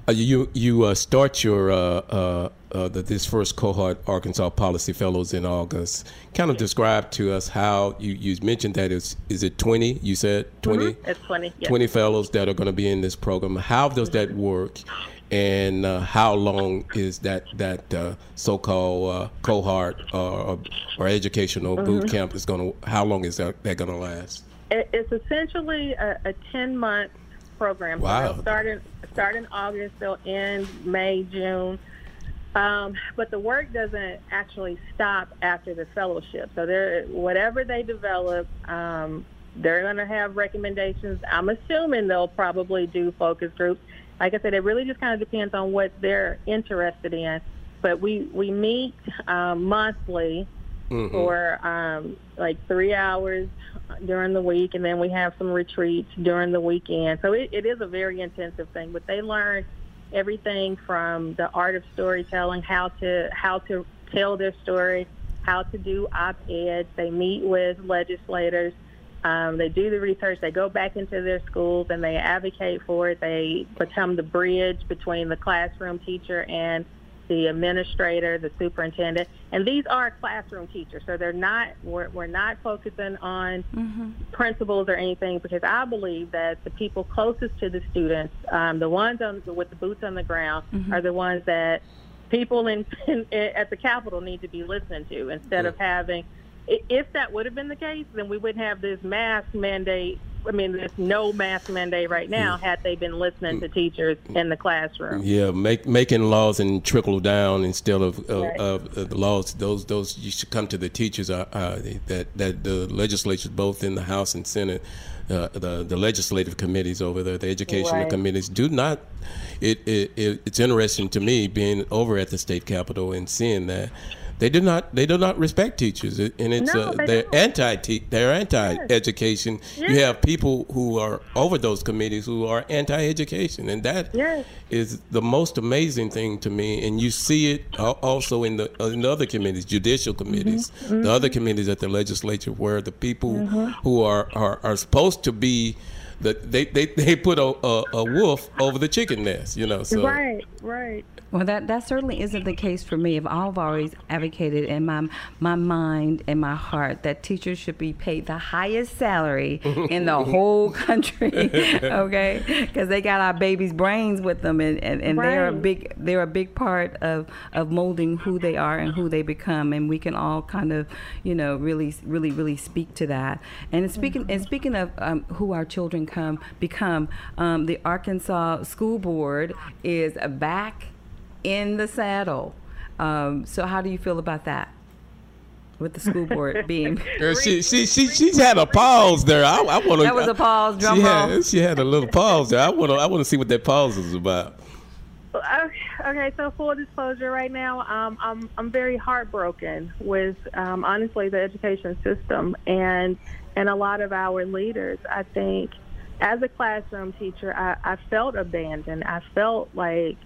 Uh, you you uh, start your uh, uh, uh, the, this first cohort Arkansas Policy Fellows in August. Kind of describe to us how you, you mentioned that it's is it twenty? You said 20 mm-hmm. It's twenty. Yes. Twenty fellows that are going to be in this program. How does that work? And uh, how long is that that so-called cohort or, or educational mm-hmm. boot camp is going to? How long is that, that going to last? It's essentially a, a ten month program. Wow. So start in, start in August, they'll end May, June. Um, but the work doesn't actually stop after the fellowship. So they're, whatever they develop, um, they're going to have recommendations. I'm assuming they'll probably do focus groups. Like I said, it really just kind of depends on what they're interested in. But we, we meet um, monthly mm-hmm. for um, like three hours during the week, and then we have some retreats during the weekend. So it, it is a very intensive thing. But they learn everything from the art of storytelling, how to how to tell their story, how to do op-eds. They meet with legislators. Um, they do the research. They go back into their schools and they advocate for it. They become the bridge between the classroom teacher and the administrator, the superintendent, and these are classroom teachers. So they're not we're, we're not focusing on mm-hmm. principals or anything because I believe that the people closest to the students, um, the ones on, with the boots on the ground, mm-hmm. are the ones that people in, in, at the Capitol need to be listening to instead mm-hmm. of having. If that would have been the case, then we wouldn't have this mask mandate I mean, there's no mask mandate right now. Mm. Had they been listening to teachers in the classroom, yeah, make, making laws and trickle down instead of, right. of, of, the laws. Those those you should come to the teachers. Uh, uh, that that the legislatures, both in the House and Senate, uh, the the legislative committees over there, the educational right. committees, do not. It, it, it it's interesting to me being over at the state capitol and seeing that they do not. They do not respect teachers, and it's no, uh, they they're anti. They're anti-education. Yes. You have people who are over those committees who are anti-education, and that yes. is the most amazing thing to me. And you see it also in the in the other committees, judicial committees, mm-hmm. Mm-hmm. the other committees at the legislature, where the people mm-hmm. who are, are are supposed to be that they, they, they put a, a, a, wolf over the chicken nest, you know. So. Right, right. Well, that, that certainly isn't the case for me. I've always advocated in my my mind and my heart that teachers should be paid the highest salary in the whole country, okay? Because they got our babies' brains with them and, and, and they're a big they're a big part of of molding who they are and who they become, and we can all kind of you know really really really speak to that. And speaking and speaking of um, who our children come become, um, the Arkansas School Board is back in the saddle. Um, so how do you feel about that? With the school board being Uh, she, she, she, she's had a pause there. I, I want to. That was a pause, drum she roll. Had, she had a little pause there. I want to. I want to see what that pause is about. Okay, okay, so full disclosure, right now, um, I'm I'm very heartbroken with um, honestly the education system and and a lot of our leaders. I think as a classroom teacher, I, I felt abandoned. I felt like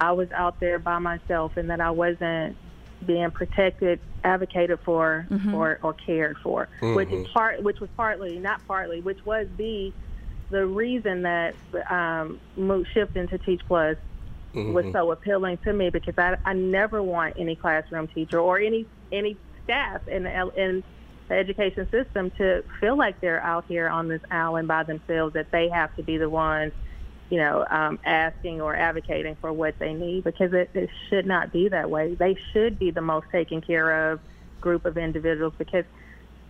I was out there by myself and that I wasn't being protected, advocated for, mm-hmm. or or cared for, which is part, which was partly not partly, which was the the reason that um, moved shift into Teach Plus mm-hmm. was so appealing to me because I, I never want any classroom teacher or any any staff in the, in the education system to feel like they're out here on this island by themselves that they have to be the ones you know um, asking or advocating for what they need because it, it should not be that way they should be the most taken care of group of individuals because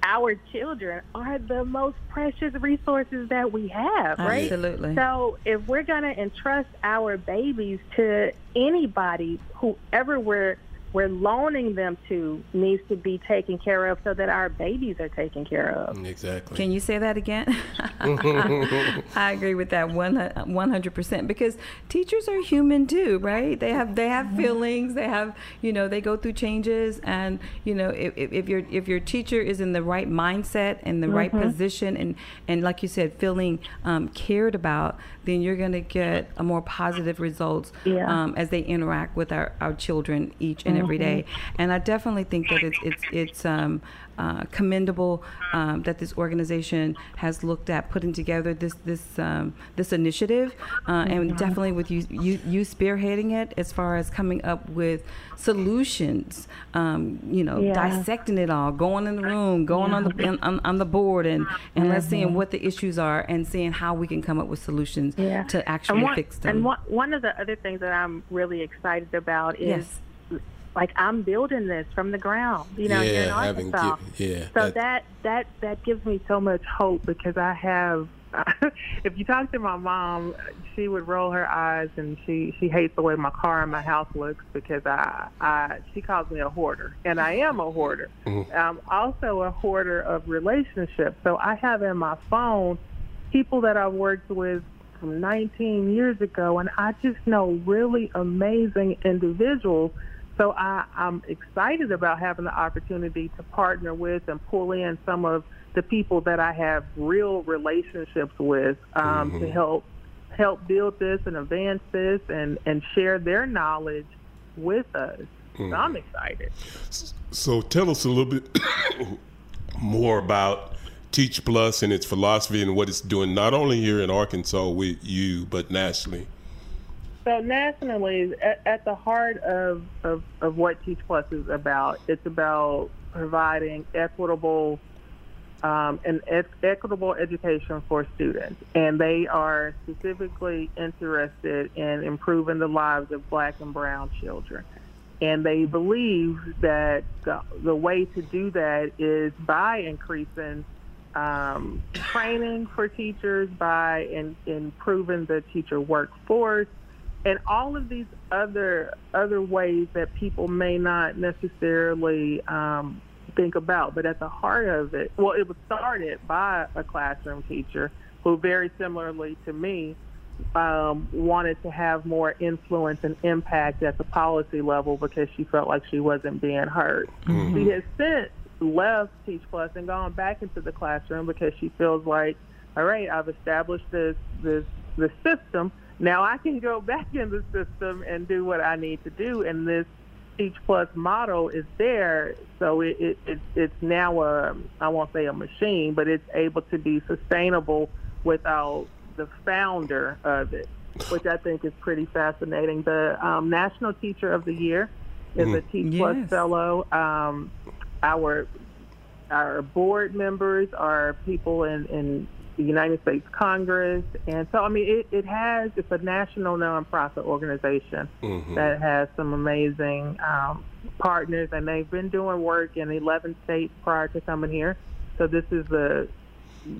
our children are the most precious resources that we have right Absolutely. so if we're going to entrust our babies to anybody, whoever we're we're loaning them to needs to be taken care of so that our babies are taken care of. Exactly. Can you say that again? I agree with that one one hundred percent because teachers are human too, right? They have they have feelings. They have you know they go through changes, and you know if, if if your if your teacher is in the right mindset and the right position, and and like you said, feeling um, cared about, then you're going to get a more positive results Yeah. um, as they interact with our, our children each and every day. And I definitely think that it's it's it's um, uh, commendable um, that this organization has looked at putting together this this um, this initiative, uh, and definitely with you, you you spearheading it as far as coming up with solutions. Um, you know, Yeah. dissecting it all, going in the room, going on the on, on, on the board, and and let's seeing what the issues are, and seeing how we can come up with solutions Yeah. to actually one, fix them. And one, one of the other things that I'm really excited about is Yes. Like I'm building this from the ground, you know, here in yeah, having Arkansas. gi- yeah. So that- that that that gives me so much hope because I have. if you talk to my mom, she would roll her eyes and she she hates the way my car and my house looks because I I she calls me a hoarder and I am a hoarder. Mm-hmm. I'm also a hoarder of relationships. So I have in my phone people that I've worked with from 19 years ago, and I just know really amazing individuals. So I, I'm excited about having the opportunity to partner with and pull in some of the people that I have real relationships with um, to help help build this and advance this and, and share their knowledge with us. So I'm excited. So tell us a little bit more about Teach Plus and its philosophy and what it's doing, not only here in Arkansas with you, but nationally. So nationally, at, at the heart of, of, of what Teach Plus is about, it's about providing equitable um, and e- equitable education for students, and they are specifically interested in improving the lives of Black and Brown children. And they believe that the, the way to do that is by increasing um, training for teachers, by in, improving the teacher workforce, and all of these other other ways that people may not necessarily um, think about. But at the heart of it, well, it was started by a classroom teacher who, very similarly to me, um, wanted to have more influence and impact at the policy level because she felt like she wasn't being heard. She has since left Teach Plus and gone back into the classroom because she feels like, all right, I've established this this this system. Now I can go back in the system and do what I need to do, and this Teach Plus model is there, so it, it, it it's now a I won't say a machine, but it's able to be sustainable without the founder of it, which I think is pretty fascinating. The um, National Teacher of the Year is a Teach Plus fellow. Um, our our board members are people in, in the United States Congress, and so I mean, it, it has it's a national nonprofit organization Mhm. that has some amazing um, partners, and they've been doing work in 11 states prior to coming here. So this is the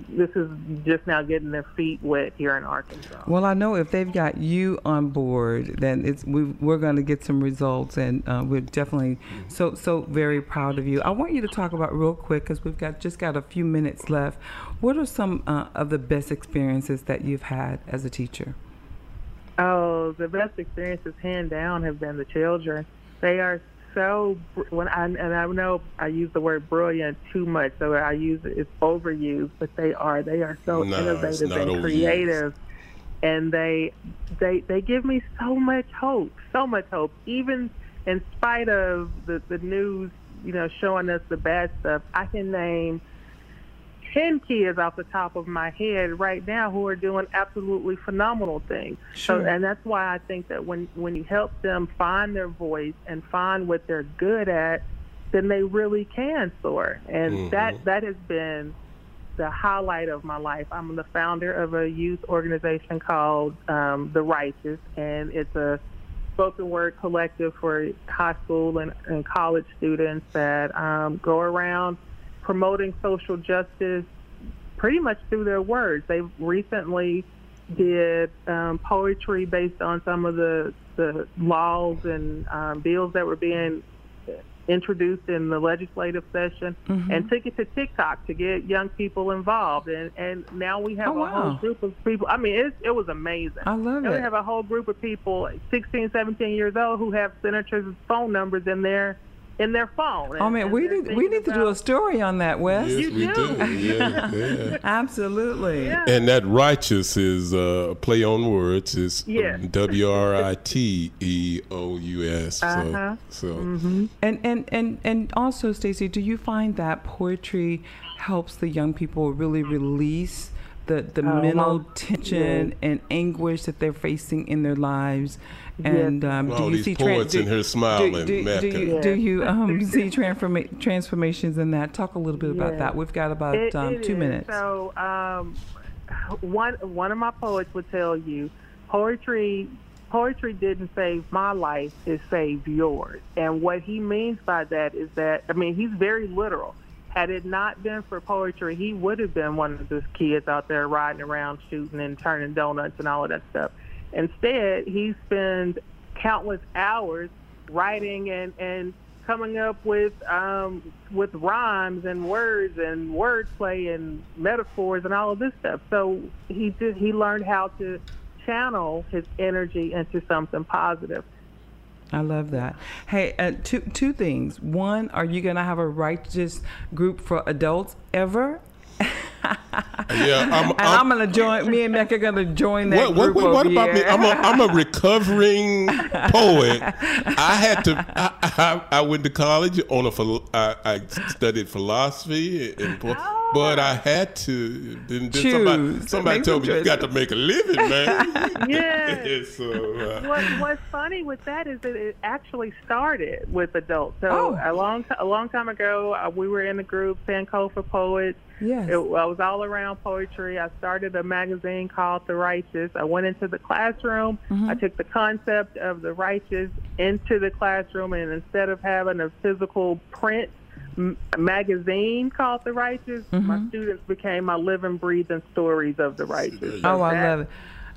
this is just now getting their feet wet here in Arkansas. Well, I know if they've got you on board, then it's we, we're going to get some results, and uh, we're definitely so so very proud of you. I want you to talk about real quick because we've got just got a few minutes left. What are some uh, of the best experiences that you've had as a teacher? Oh, the best experiences, hand down, have been the children. They are so when I and I know I use the word brilliant too much, so I use it, it's overused, but they are they are so Nah, innovative and overused. creative, and they they they give me so much hope, so much hope, even in spite of the the news, you know, showing us the bad stuff. I can name. 10 kids off the top of my head right now who are doing absolutely phenomenal things. Sure. So, and that's why I think that when, when you help them find their voice and find what they're good at, then they really can soar. And Mhm. that, that has been the highlight of my life. I'm the founder of a youth organization called um, The Righteous, and it's a spoken word collective for high school and, and college students that um, go around promoting social justice pretty much through their words. They recently did um, poetry based on some of the, the laws and um, bills that were being introduced in the legislative session Mm-hmm. and took it to TikTok to get young people involved. And, and now we have Oh, a whole group of people. I mean, it, it was amazing. I love it. we have a whole group of people, 16, 17 years old, who have senators' phone numbers in their in their phone. Oh And- man, we need we thinking need to do a story on that, Wes. Yes, You we do. do. Yeah, yeah. Absolutely. Yeah. And that righteous is uh, a play on words. Is Yes. W R I T E O U S. So, Uh-huh. so And and and and also, Stacey, do you find that poetry helps the young people really release the the Oh, mental most- tension and anguish that they're facing in their lives? And um, All do you these see poets in here smiling, Do, do, do you, do you um, see transforma- transformations in that? Talk a little bit about that. We've got about It- um, it two is. minutes. So, um, one one of my poets would tell you, poetry poetry didn't save my life; it saved yours. And what he means by that is that I mean he's very literal. Had it not been for poetry, he would have been one of those kids out there riding around shooting and turning donuts and all of that stuff. Instead, he spends countless hours writing and and coming up with um, with rhymes and words and wordplay and metaphors and all of this stuff. So he did he learned how to channel his energy into something positive. I love that. Hey, uh, two two things. One, are you gonna have a righteous group for adults ever? yeah, I'm, And I'm, gonna join. Me and Mecca are gonna join that What, what, group what, what over about me? I'm a, I'm a recovering poet. I had to. I, I, I went to college on a. phil- I, I studied philosophy, and, po- but I had to. Then, then somebody, somebody told me some you got to make a living, man. Yeah. so, uh, what, what's funny with that is that it actually started with adults. So Oh. a long a long time ago, uh, we were in the group, Sankofa Poets. Yes. It, I was all around poetry. I started a magazine called The Righteous. I went into the classroom. Mm-hmm. I took the concept of the righteous into the classroom, and instead of having a physical print m- magazine called The Righteous, my students became my living, breathing stories of the righteous. Mm-hmm. Oh, I love it.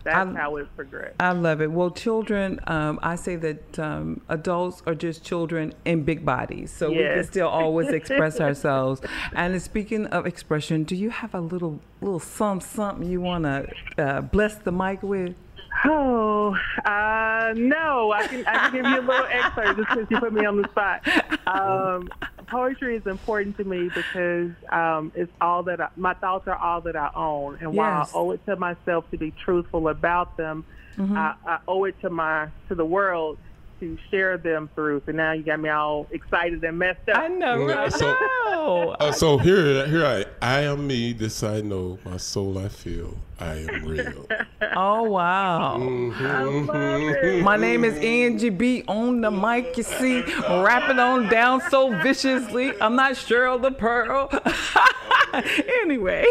That's I- how it progressed. I love it. Well, children, um, I say that um, adults are just children in big bodies, so we can still always express ourselves. And speaking of expression, do you have a little little some something you want to uh, bless the mic with? Oh, uh, no. I can, I can give you a little excerpt just because you put me on the spot. Um, poetry is important to me because um, it's all that I, my thoughts are all that I own, and while I owe it to myself to be truthful about them, I, I owe it to my to the world to share them through. So now you got me all excited and messed up. I know, right? so- know. uh, so here, here I, I am me. This I know. My soul I feel. I am real. Oh wow. I love it. My name is Angie B on the mic, you see, rapping on down so viciously. I'm not Cheryl the Pearl. anyway.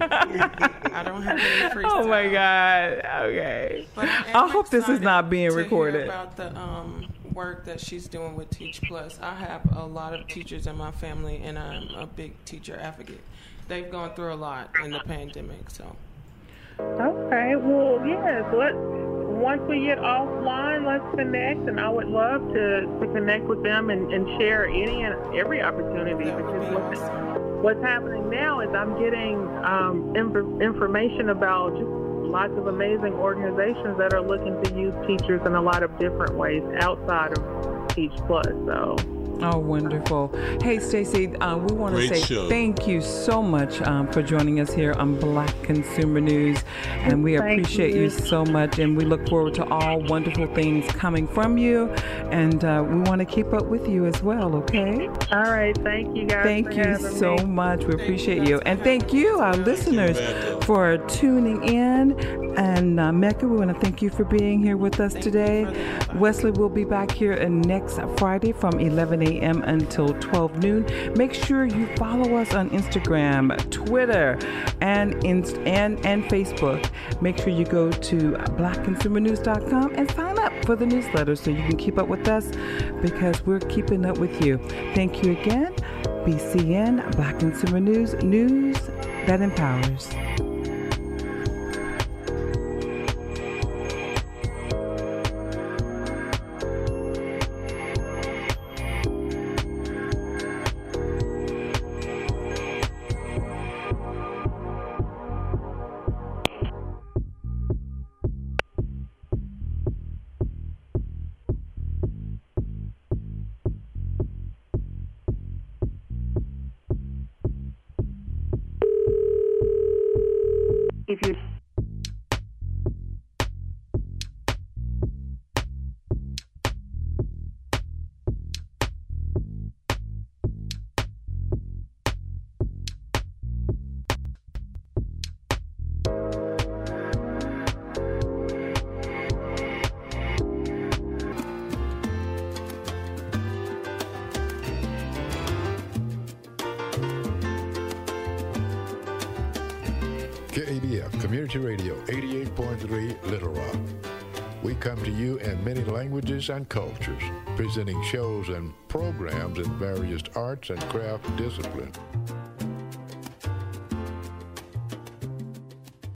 I don't have any freestyle. Oh my God. Okay. I hope this is not being to hear recorded. About the um, work that she's doing with Teach Plus, I have a lot of teachers in my family, and I'm a big teacher advocate. They've gone through a lot in the pandemic, so Okay, well, yes. Let once we get offline, let's connect, and I would love to, to connect with them and, and share any and every opportunity. because be what's, awesome. what's happening now is I'm getting um, inf- information about just lots of amazing organizations that are looking to use teachers in a lot of different ways outside of Teach Plus. So. Oh, wonderful. Hey, Stacey, uh, we want to say show. thank you so much um, for joining us here on Black Consumer News. And we Thank appreciate you. you. so much. And we look forward to all wonderful things coming from you. And uh, we want to keep up with you as well, okay? All right, thank you guys. Thank you so me. much. We appreciate you. And thank you, our listeners, Becca. for tuning in. And uh, Mecca, we want to thank you for being here with us Thank today. for the invite. Wesley will be back here uh, next Friday from 11 a.m. until 12 noon. Make sure you follow us on Instagram, Twitter, and Inst- and and Facebook. Make sure you go to blackconsumernews.com and sign up for the newsletter so you can keep up with us because we're keeping up with you. Thank you again. BCN Black Consumer News, news that empowers. Presenting shows and programs in various arts and craft disciplines.